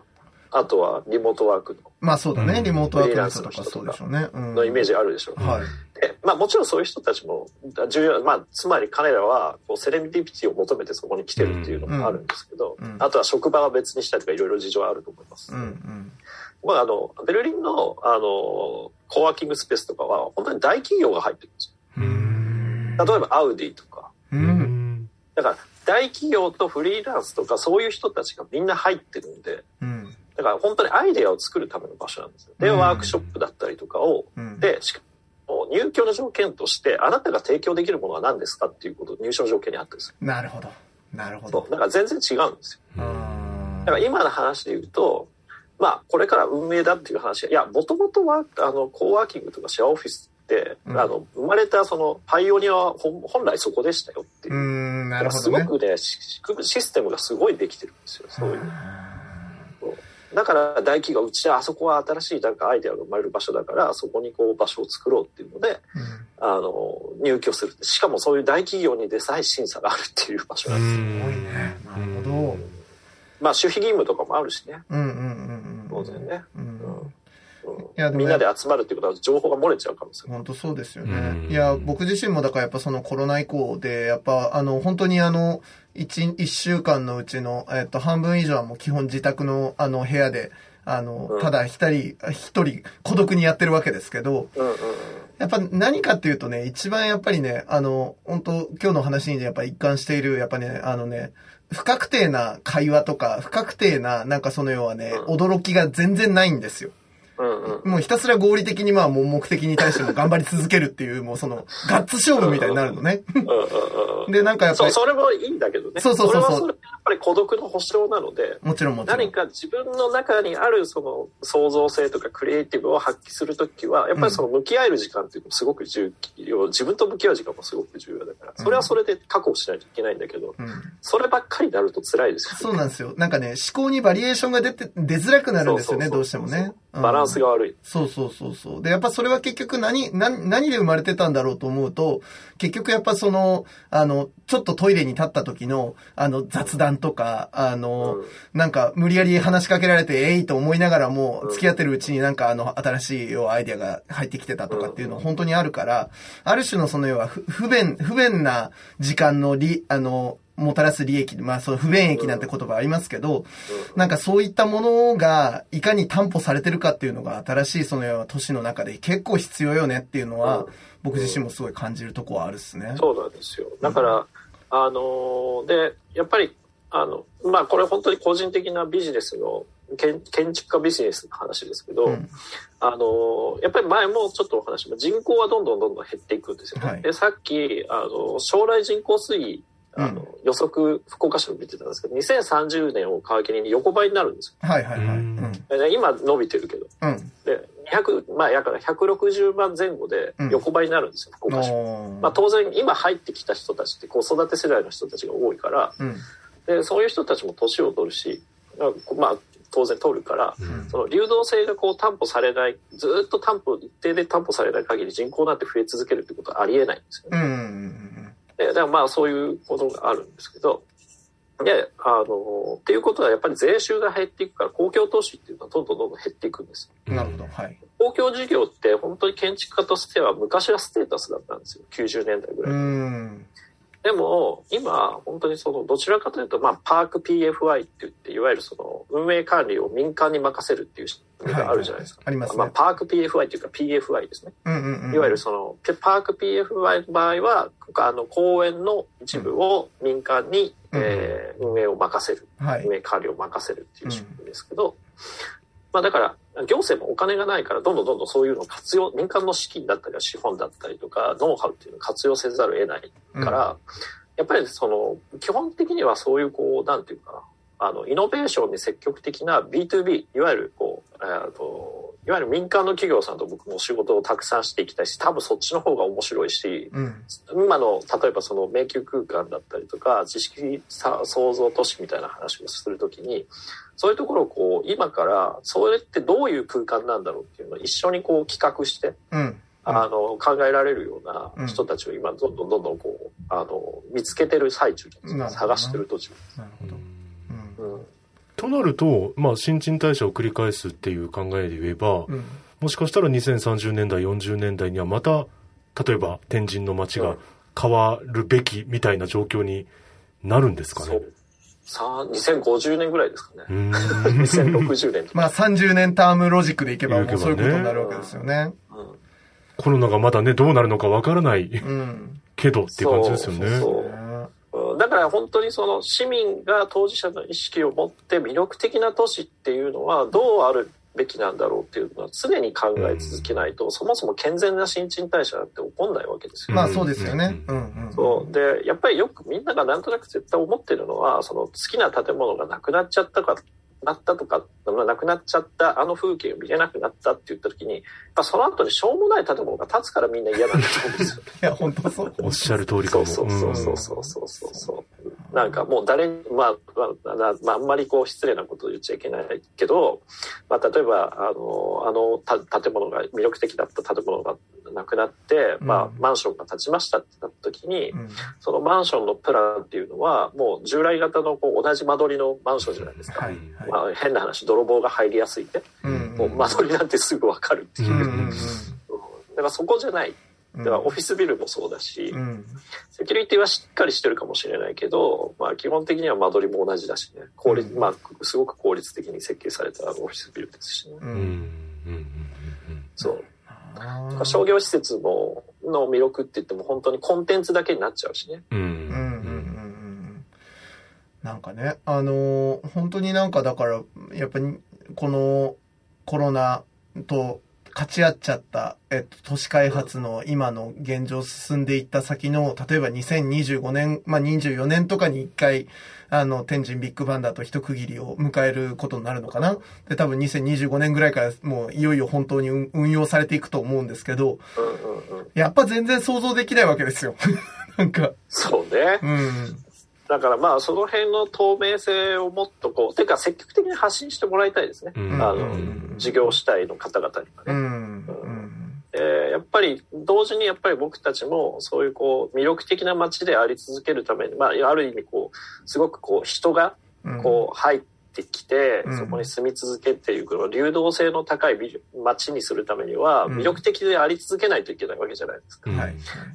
[SPEAKER 3] あとはリモートワーク
[SPEAKER 2] まあそうだね。
[SPEAKER 4] うん
[SPEAKER 2] リモートワークの人とかそうでしょうね。うん。
[SPEAKER 3] のイメージあるでしょう。
[SPEAKER 2] はい。
[SPEAKER 3] でまあもちろんそういう人たちも重要、まあつまり彼らはこうセレブリティを求めてそこに来てるっていうのもあるんですけど、
[SPEAKER 2] うんうん
[SPEAKER 3] あとは職場は別にしたりとかいろいろ事情はあると思います。
[SPEAKER 2] うんうん。
[SPEAKER 3] まああの、ベルリンのあの、コワーキングスペースとかは本当に大企業が入ってるんです
[SPEAKER 4] うん。
[SPEAKER 3] よ。例えばアウディとか。だから大企業とフリーランスとかそういう人たちがみんな入ってるんで、
[SPEAKER 2] うん。
[SPEAKER 3] だから本当にアイデアを作るための場所なんですよ。で、
[SPEAKER 2] うん
[SPEAKER 3] ワークショップだったりとかを
[SPEAKER 2] うん。
[SPEAKER 3] で、しかも入居の条件として、あなたが提供できるものは何ですかっていうこと、入所の条件にあったんですよ。
[SPEAKER 2] なるほど。なるほど。
[SPEAKER 3] だから全然違うんですよ。
[SPEAKER 2] あ
[SPEAKER 3] だから今の話で言うと、まあ、これから運営だっていう話いや、もともとは、あの、コーワーキングとかシェアオフィスって、
[SPEAKER 2] うん
[SPEAKER 3] あの、生まれたその、パイオニアは本本来そこでしたよっていうう。
[SPEAKER 2] ん、なるほどね。
[SPEAKER 3] すごくね、シシステムがすごいできてるんですよ。そういう。だから大企業、うちはあそこは新しいなんかアイデアが生まれる場所だから、そこにこう場所を作ろうっていうので、あの、入居する。しかもそういう大企業にでさえ審査があるっていう場所なんですよ。
[SPEAKER 2] すごいね。
[SPEAKER 3] まあ、守秘義務とかもあるしね。
[SPEAKER 2] うんうんうんうん。
[SPEAKER 3] 当然ね。
[SPEAKER 2] う
[SPEAKER 3] うんん。うん
[SPEAKER 2] やでも
[SPEAKER 3] みんなで集まるっていうことは情報が漏れちゃう可能性も
[SPEAKER 2] 本当そうですよね。
[SPEAKER 4] うん
[SPEAKER 2] いや、僕自身もだからやっぱそのコロナ以降で、やっぱあの、本当にあの、一、一週間のうちの、えっと、半分以上はもう基本自宅のあの部屋で、あの
[SPEAKER 3] う、ん。
[SPEAKER 2] ただ一人、一人孤独にやってるわけですけど、
[SPEAKER 3] うんうん
[SPEAKER 2] やっぱ何かっていうとね、一番やっぱりね、あの、本当今日の話にやっぱ一貫している、やっぱね、あのね、不確定な会話とか、不確定な、なんかその要はね、
[SPEAKER 3] うん。
[SPEAKER 2] 驚きが全然ないんですよ。
[SPEAKER 3] うんうん
[SPEAKER 2] もうひたすら合理的にまあもう目的に対しても頑張り続けるっていう、もうその、ガッツ勝負みたいになるのね。
[SPEAKER 3] うんうんうん
[SPEAKER 2] で、なんかやっぱ
[SPEAKER 3] そう、
[SPEAKER 2] り、
[SPEAKER 3] それもいいんだけどね。
[SPEAKER 2] そうそうそうそう
[SPEAKER 3] れはそれでやっぱり孤独の保証なので、
[SPEAKER 2] もちろんもちろん。
[SPEAKER 3] 何か自分の中にあるその創造性とかクリエイティブを発揮するときは、やっぱりその向き合える時間っていうのもすごく重要、自分と向き合う時間もすごく重要だから、それはそれで確保しないといけないんだけど、
[SPEAKER 2] うん
[SPEAKER 3] そればっかりになると辛いですよ、
[SPEAKER 2] そうなんですよ。なんかね、思考にバリエーションが出て、出づらくなるんですよね、どう
[SPEAKER 3] そうそうそう
[SPEAKER 2] してもね。
[SPEAKER 3] バランスが悪い。
[SPEAKER 2] そうそうそうそう。で、やっぱそれは結局何、何、何で生まれてたんだろうと思うと、結局やっぱその、あの、ちょっとトイレに立った時の、あの、雑談とか、あの、
[SPEAKER 3] うん
[SPEAKER 2] なんか無理やり話しかけられて、えいと思いながらも、付き合ってるうちになんかあの、新しいアイデアが入ってきてたとかっていうのは本当にあるから、ある種のその要は不不便、不便な時間のり、あの、もたらす利益、まあその不便益なんて言葉ありますけど、なんかそういったものがいかに担保されてるかっていうのが新しいその都市の中で結構必要よねっていうのは、僕自身もすごい感じるとこはあるっすね。
[SPEAKER 3] そうなんですよ。だから、あのーで、やっぱり、あの、まあ、これ本当に個人的なビジネスの、建建築家ビジネスの話ですけど、
[SPEAKER 2] うん
[SPEAKER 3] あのーやっぱり前もちょっとお話しま人口はどんどんどんどん減っていくんですよね。
[SPEAKER 2] はい
[SPEAKER 3] で、さっき、あの、将来人口推移、あの、予測、福岡市の見てたんですけど、2030年を皮切りに横ばいになるんです
[SPEAKER 2] はいはいはい。う
[SPEAKER 4] うん
[SPEAKER 3] 今伸びてるけど。
[SPEAKER 2] うん。
[SPEAKER 3] で、200、まあ、やから160万前後で横ばいになるんですよ、福岡市。まあ、当然今入ってきた人たちって子育て世代の人たちが多いから
[SPEAKER 2] うん。
[SPEAKER 3] でそういう人たちも年を取るしまあ当然取るから、
[SPEAKER 4] うん
[SPEAKER 3] その流動性がこう担保されないずーっと担保一定で担保されない限り人口なんて増え続けるってことはありえないんですよね。
[SPEAKER 2] うんうんうん
[SPEAKER 3] でだからまあそういうことがあるんですけどであのっていうことはやっぱり税収が減っていくから公共投資っていうのはどんどんどんどん減っていくんです。
[SPEAKER 2] うん。なるほど。はい。
[SPEAKER 3] 公共事業って本当に建築家としては昔はステータスだったんですよ90年代ぐらい。
[SPEAKER 2] うん。
[SPEAKER 3] でも、今、本当にその、どちらかというと、まあ、パーク PFI って言って、いわゆるその、運営管理を民間に任せるっていうのがあるじゃないですか。
[SPEAKER 2] ありますね。
[SPEAKER 3] まあ、パーク PFI っていうか PFI ですね。
[SPEAKER 2] うんうんうん。
[SPEAKER 3] いわゆるその、ペパーク PFI の場合は、あの、公園の一部を民間に、
[SPEAKER 2] うん
[SPEAKER 3] えー運営を任せる、
[SPEAKER 2] はい。
[SPEAKER 3] 運営管理を任せるっていう仕組みですけど、まあだから、行政もお金がないから、どんどんどんどんそういうのを活用、民間の資金だったり資本だったりとか、ノウハウっていうのを活用せざるを得ないから、やっぱりその、基本的にはそういうこう、なんていうかな、あの、イノベーションに積極的な B2B、いわゆるこう、えーと、いわゆる民間の企業さんと僕も仕事をたくさんしていきたいし、多分そっちの方が面白いし、
[SPEAKER 2] うん。
[SPEAKER 3] 今の、例えばその迷宮空間だったりとか、知識さ創造都市みたいな話をするときに、そういうところをこう、今から、それってどういう空間なんだろうっていうのを一緒にこう企画して、
[SPEAKER 2] うん。
[SPEAKER 3] あの、考えられるような人たちを今、どんどんどんどんこう、あの、見つけてる最中探してる途中。
[SPEAKER 2] なるほど。
[SPEAKER 4] となると、まあ、新陳代謝を繰り返すっていう考えで言えば、
[SPEAKER 2] うん。
[SPEAKER 4] もしかしたら2030年代、40年代にはまた、例えば天神の街が
[SPEAKER 3] うん
[SPEAKER 4] 変わるべきみたいな状況になるんですかね？
[SPEAKER 3] そう。さあ、2050年ぐらいですかね。
[SPEAKER 4] うーん
[SPEAKER 3] 2060年。
[SPEAKER 2] まあ30年タームロジックでいけばもうそういうことになるわけですよね。
[SPEAKER 3] うん
[SPEAKER 4] コロナがまだね、どうなるのかわからない
[SPEAKER 2] うん。
[SPEAKER 4] けどっていう感じですよね。
[SPEAKER 3] そうそううんだから本当にその市民が当事者の意識を持って魅力的な都市っていうのはどうあるべきなんだろうっていうのは常に考え続けないと、そもそも健全な新陳代謝なんて起こんないわけですよ。
[SPEAKER 2] まあそうですよね。うんうん。
[SPEAKER 3] そうでやっぱりよくみんながなんとなく絶対思ってるのはその好きな建物がなくなっちゃったかなったとか、なくなっちゃったあの風景を見れなくなったって言った時に、まあ、その後にしょうもない建物が建つからみんな嫌なんだと思うんですよ。
[SPEAKER 2] いや、本当そう。
[SPEAKER 4] おっしゃる通りかも。
[SPEAKER 3] そうそうそうそうそうそうそう。なんかもう誰に、まあ、まあ、あ、あんまりこう失礼なことを言っちゃいけないけど、まあ、例えば、あの、あのた建物が、魅力的だった建物がなくなって、まあ
[SPEAKER 2] う、ん
[SPEAKER 3] マンションが建ちましたってなった時に、
[SPEAKER 2] うん
[SPEAKER 3] そのマンションのプランっていうのは、もう従来型のこう同じ間取りのマンションじゃないですか。
[SPEAKER 2] はい。はい。
[SPEAKER 3] まあ、変な話、泥棒が入りやすいね。
[SPEAKER 2] うん
[SPEAKER 3] もう間取りなんてすぐわかるっていうだからそこじゃない。
[SPEAKER 2] うん。
[SPEAKER 3] だからオフィスビルもそうだし、
[SPEAKER 2] うん。
[SPEAKER 3] セキュリティはしっかりしてるかもしれないけど、まあ基本的には間取りも同じだしね。効率、
[SPEAKER 2] うん
[SPEAKER 3] まあすごく効率的に設計されたオフィスビルですしね。
[SPEAKER 2] う。
[SPEAKER 4] うん。
[SPEAKER 3] そう。商業施設も、の魅力って言っても本当にコンテンツだけになっちゃうしね。
[SPEAKER 4] うん。うん。
[SPEAKER 2] うんうんうんうんなんかね、あのー本当になんかだから、やっぱりこのコロナと勝ち合っちゃった、えっと、都市開発の今の現状進んでいった先の、例えば2025年、まあ、24年とかに一回、あの、天神ビッグバンダーと一区切りを迎えることになるのかな？で、多分2025年ぐらいからもういよいよ本当に運運用されていくと思うんですけど。やっぱ全然想像できないわけですよ。なんか、
[SPEAKER 3] そうね。
[SPEAKER 2] うん。
[SPEAKER 3] だからまあその辺の透明性をもっとこう、てか積極的に発信してもらいたいですね。
[SPEAKER 4] うん
[SPEAKER 3] あの
[SPEAKER 2] うん、
[SPEAKER 3] 事業主体の方々にはね。
[SPEAKER 2] う。
[SPEAKER 3] えーやっぱり同時にやっぱり僕たちもそういうこう魅力的な街であり続けるために、まあある意味こう、すごくこう人が
[SPEAKER 2] うん
[SPEAKER 3] こう入ってきて、
[SPEAKER 2] うん
[SPEAKER 3] そこに住み続けっていうこの流動性の高い街にするためには
[SPEAKER 2] うん
[SPEAKER 3] 魅力的であり続けないといけないわけじゃないですか。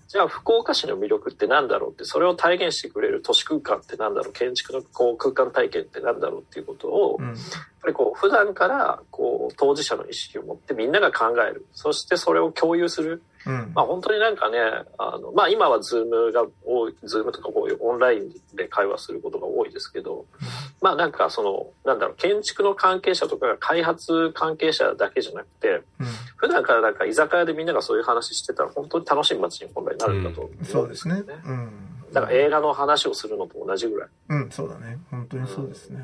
[SPEAKER 3] じゃあ福岡市の魅力って何だろうって、それを体現してくれる都市空間って何だろう、建築のこう空間体験って何だろうっていうことを、
[SPEAKER 2] うん。
[SPEAKER 3] やっぱりこう普段からこう当事者の意識を持ってみんなが考える。そしてそれを共有する。
[SPEAKER 2] うん。
[SPEAKER 3] まあ本当になんかね、あの、まあ今はズームが多い、ズームとかこういうオンラインで会話することが多いですけど、まあなんかその、なんだろう、建築の関係者とかが開発関係者だけじゃなくて、
[SPEAKER 2] うん
[SPEAKER 3] 普段からなんか居酒屋でみんながそういう話してたら本当に楽しい街に本来なるんだと思うん
[SPEAKER 2] そうですね
[SPEAKER 3] よ。
[SPEAKER 2] うん。
[SPEAKER 3] だから映画の話をするのと同じぐらい。
[SPEAKER 2] うん、そうだね。本当にそうですね。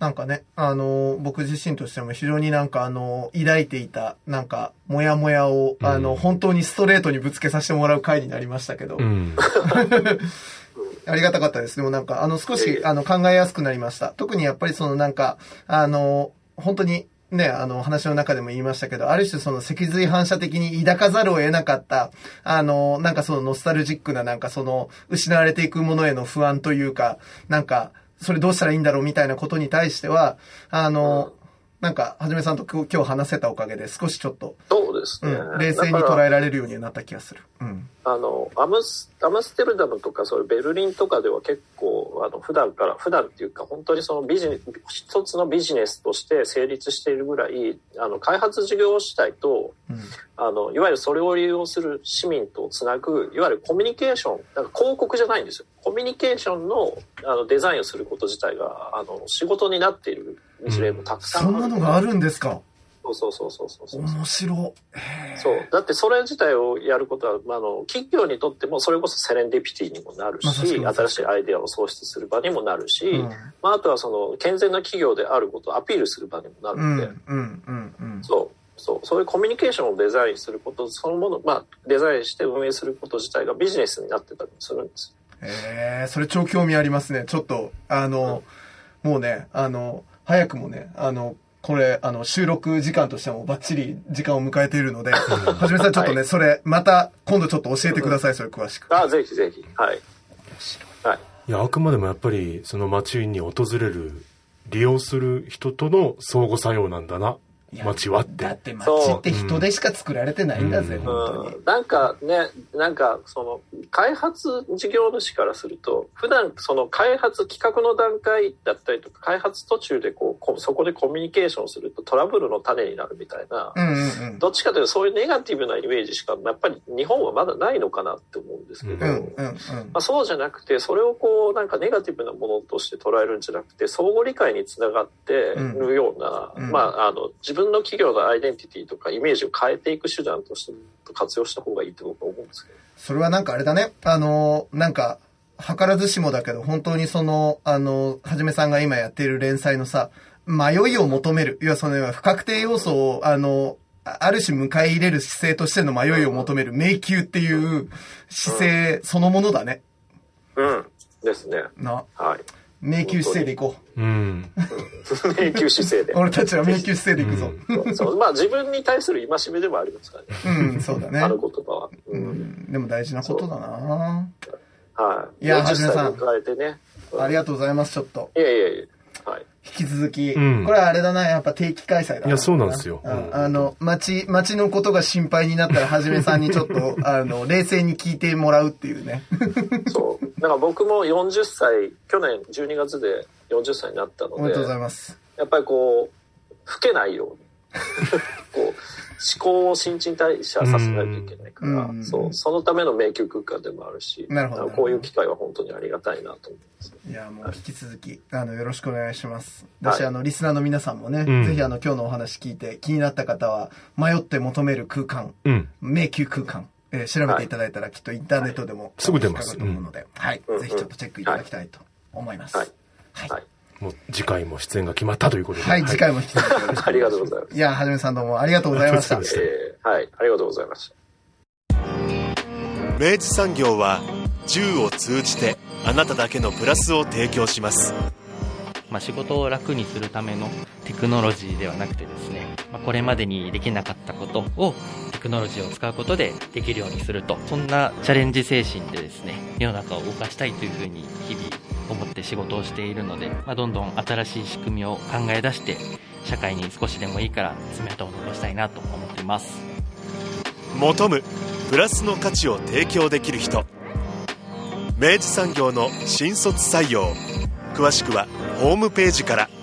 [SPEAKER 2] なんかね、あの、僕自身としても非常になんかあの、抱いていた、なんか、もやもやを、あの、
[SPEAKER 4] うん
[SPEAKER 2] 本当にストレートにぶつけさせてもらう回になりましたけど、
[SPEAKER 4] うん。
[SPEAKER 2] ありがたかったです。でもなんか、あの、少し、あの、考えやすくなりました。特にやっぱりそのなんか、あの、本当に、ね、あの、話の中でも言いましたけど、ある種その脊髄反射的に抱かざるを得なかった、あの、なんかそのノスタルジックななんかその、失われていくものへの不安というか、なんか、それどうしたらいいんだろうみたいなことに対しては、あの、なんか、はじめさんと今日話せたおかげで少しちょっと、
[SPEAKER 3] そうですね。
[SPEAKER 2] うん、冷静に捉えられるようにはなった気がする。うん。
[SPEAKER 3] あの、アムス、アムステルダムとか、そういうベルリンとかでは結構、あの、普段から、普段っていうか、本当にそのビジネス、一つのビジネスとして成立しているぐらい、あの、開発事業主体と、
[SPEAKER 2] うん。
[SPEAKER 3] あの、いわゆるそれを利用する市民とつなぐ、いわゆるコミュニケーション、なんか広告じゃないんですよ。コミュニケーションのあのデザインをすること自体が、あの、仕事になっている事例もたくさんある。
[SPEAKER 2] そんなのがあるんですか？
[SPEAKER 3] そうそうそうそうそうそう。
[SPEAKER 2] 面白。
[SPEAKER 3] そう。だってそれ自体をやることは、まあ、あの、企業にとってもそれこそセレンディピティにもなるし、
[SPEAKER 2] まあ
[SPEAKER 3] 新しいアイデアを創出する場にもなるし、
[SPEAKER 2] うん
[SPEAKER 3] まあ、あとはその、健全な企業であることをアピールする場にもなる
[SPEAKER 2] うん、
[SPEAKER 3] ので、
[SPEAKER 2] うん、うん、うん。
[SPEAKER 3] そう。そう。そういうコミュニケーションをデザインすることそのもの、まあ、デザインして運営すること自体がビジネスになってたりするんです
[SPEAKER 2] ええそれ超興味ありますね。ちょっと、あの、もうね、あの、早くもね、あの、これ、あの、収録時間としてもバッチリ時間を迎えているので、はじめさんちょっとね、
[SPEAKER 3] はい
[SPEAKER 2] それ、また、今度ちょっと教えてください、それ詳しく。
[SPEAKER 3] ああ、ぜひぜひ。はい。はい。
[SPEAKER 4] いや、あくまでもやっぱり、その街に訪れる、利用する人との相互作用なんだな、街はって。
[SPEAKER 2] だって街って人でしか作られてないんだぜ、
[SPEAKER 4] うん
[SPEAKER 2] 本当に。
[SPEAKER 3] うん、なんかね、なんかその開発事業主からすると、普段その開発企画の段階だったりとか、開発途中でこうこ、そこでコミュニケーションするとトラブルの種になるみたいな、
[SPEAKER 2] うんうんうん。
[SPEAKER 3] どっちかというとそういうネガティブなイメージしか、やっぱり日本はまだないのかなって思うんですけど、
[SPEAKER 2] うんうんうん。
[SPEAKER 3] まあ、そうじゃなくて、それをこう、なんかネガティブなものとして捉えるんじゃなくて、相互理解につながってるような、
[SPEAKER 2] うん
[SPEAKER 3] まあ、あの、自分の企業のアイデンティティとかイメージを変えていく手段として活用した方がいいって僕は思うんですけど。
[SPEAKER 2] それはなんかあれだね。あの、なんか、図らずしもだけど、本当にその、あの、はじめさんが今やっている連載のさ、迷いを求める。いや、その、不確定要素を、あの、あある種迎え入れる姿勢としての迷いを求める迷宮っていう姿勢そのものだね。
[SPEAKER 3] うん。ですね。
[SPEAKER 2] な。
[SPEAKER 3] はい。
[SPEAKER 2] 迷宮姿勢でいこ
[SPEAKER 4] うん。
[SPEAKER 3] 迷宮姿勢で
[SPEAKER 2] う。。俺たちは迷宮姿勢でいくぞ。
[SPEAKER 3] そうそうまあ自分に対する戒めでもありますからね。
[SPEAKER 2] うん、そうだね
[SPEAKER 3] あ。の言葉は。う。
[SPEAKER 2] うんん、でも大事なことだな
[SPEAKER 3] はい。
[SPEAKER 2] いや
[SPEAKER 3] 40
[SPEAKER 2] はじめさん。ありがとうございます、ちょっと。
[SPEAKER 3] いやいやいや。はい。
[SPEAKER 2] 引き続き、
[SPEAKER 4] うん
[SPEAKER 2] これはあれだな、やっぱ定期開催だない
[SPEAKER 4] やそうなんですよ
[SPEAKER 2] あの、街、街のことが心配になったら、はじめさんにちょっと、あの、冷静に聞いてもらうっていうね。
[SPEAKER 3] そう。だから僕も40歳、去年12月で40歳になったので。
[SPEAKER 2] おめでとうございます。
[SPEAKER 3] やっぱりこう、老けないように、こう、思考を新陳代謝させないといけないから、
[SPEAKER 2] うん
[SPEAKER 3] そう、そのための迷宮空間でもあるし、
[SPEAKER 2] なるほど
[SPEAKER 3] こういう機会は本当にありがたいなと思います。
[SPEAKER 2] いや、もう引き続き、あの、よろしくお願いします。だし、
[SPEAKER 3] はい
[SPEAKER 2] あの、リスナーの皆さんもね、
[SPEAKER 4] うん
[SPEAKER 2] ぜひあの、今日のお話聞いて気になった方は、迷って求める空間、
[SPEAKER 4] うん。
[SPEAKER 2] 迷宮空間、えー調べていただいたら、きっとインターネットでも、
[SPEAKER 4] すぐ出ます
[SPEAKER 2] と思うので、はい、
[SPEAKER 3] うん
[SPEAKER 2] ぜひちょっとチェックいただきたいと思います。
[SPEAKER 3] はい。
[SPEAKER 2] はい
[SPEAKER 3] はい。
[SPEAKER 4] もう次回も出演が決まったということで。
[SPEAKER 2] はい、次回も引き続き。
[SPEAKER 3] ありがとうございます。
[SPEAKER 2] いや、はじめさんどうもありがとうございました
[SPEAKER 4] ありがとうございま。
[SPEAKER 3] え ーはい、ありがとうございました。
[SPEAKER 1] 明治産業は銃を通じてあなただけのプラスを提供します
[SPEAKER 5] まあ、仕事を楽にするためのテクノロジーではなくてですね、まあ、これまでにできなかったことをテクノロジーを使うことでできるようにするとそんなチャレンジ精神でですね世の中を動かしたいというふうに日々思って仕事をしているので、まあ、どんどん新しい仕組みを考え出して社会に少しでもいいから爪痕を残したいなと思っています。
[SPEAKER 1] 求むプラスの価値を提供できる人。明治産業の新卒採用。詳しくはホームページから。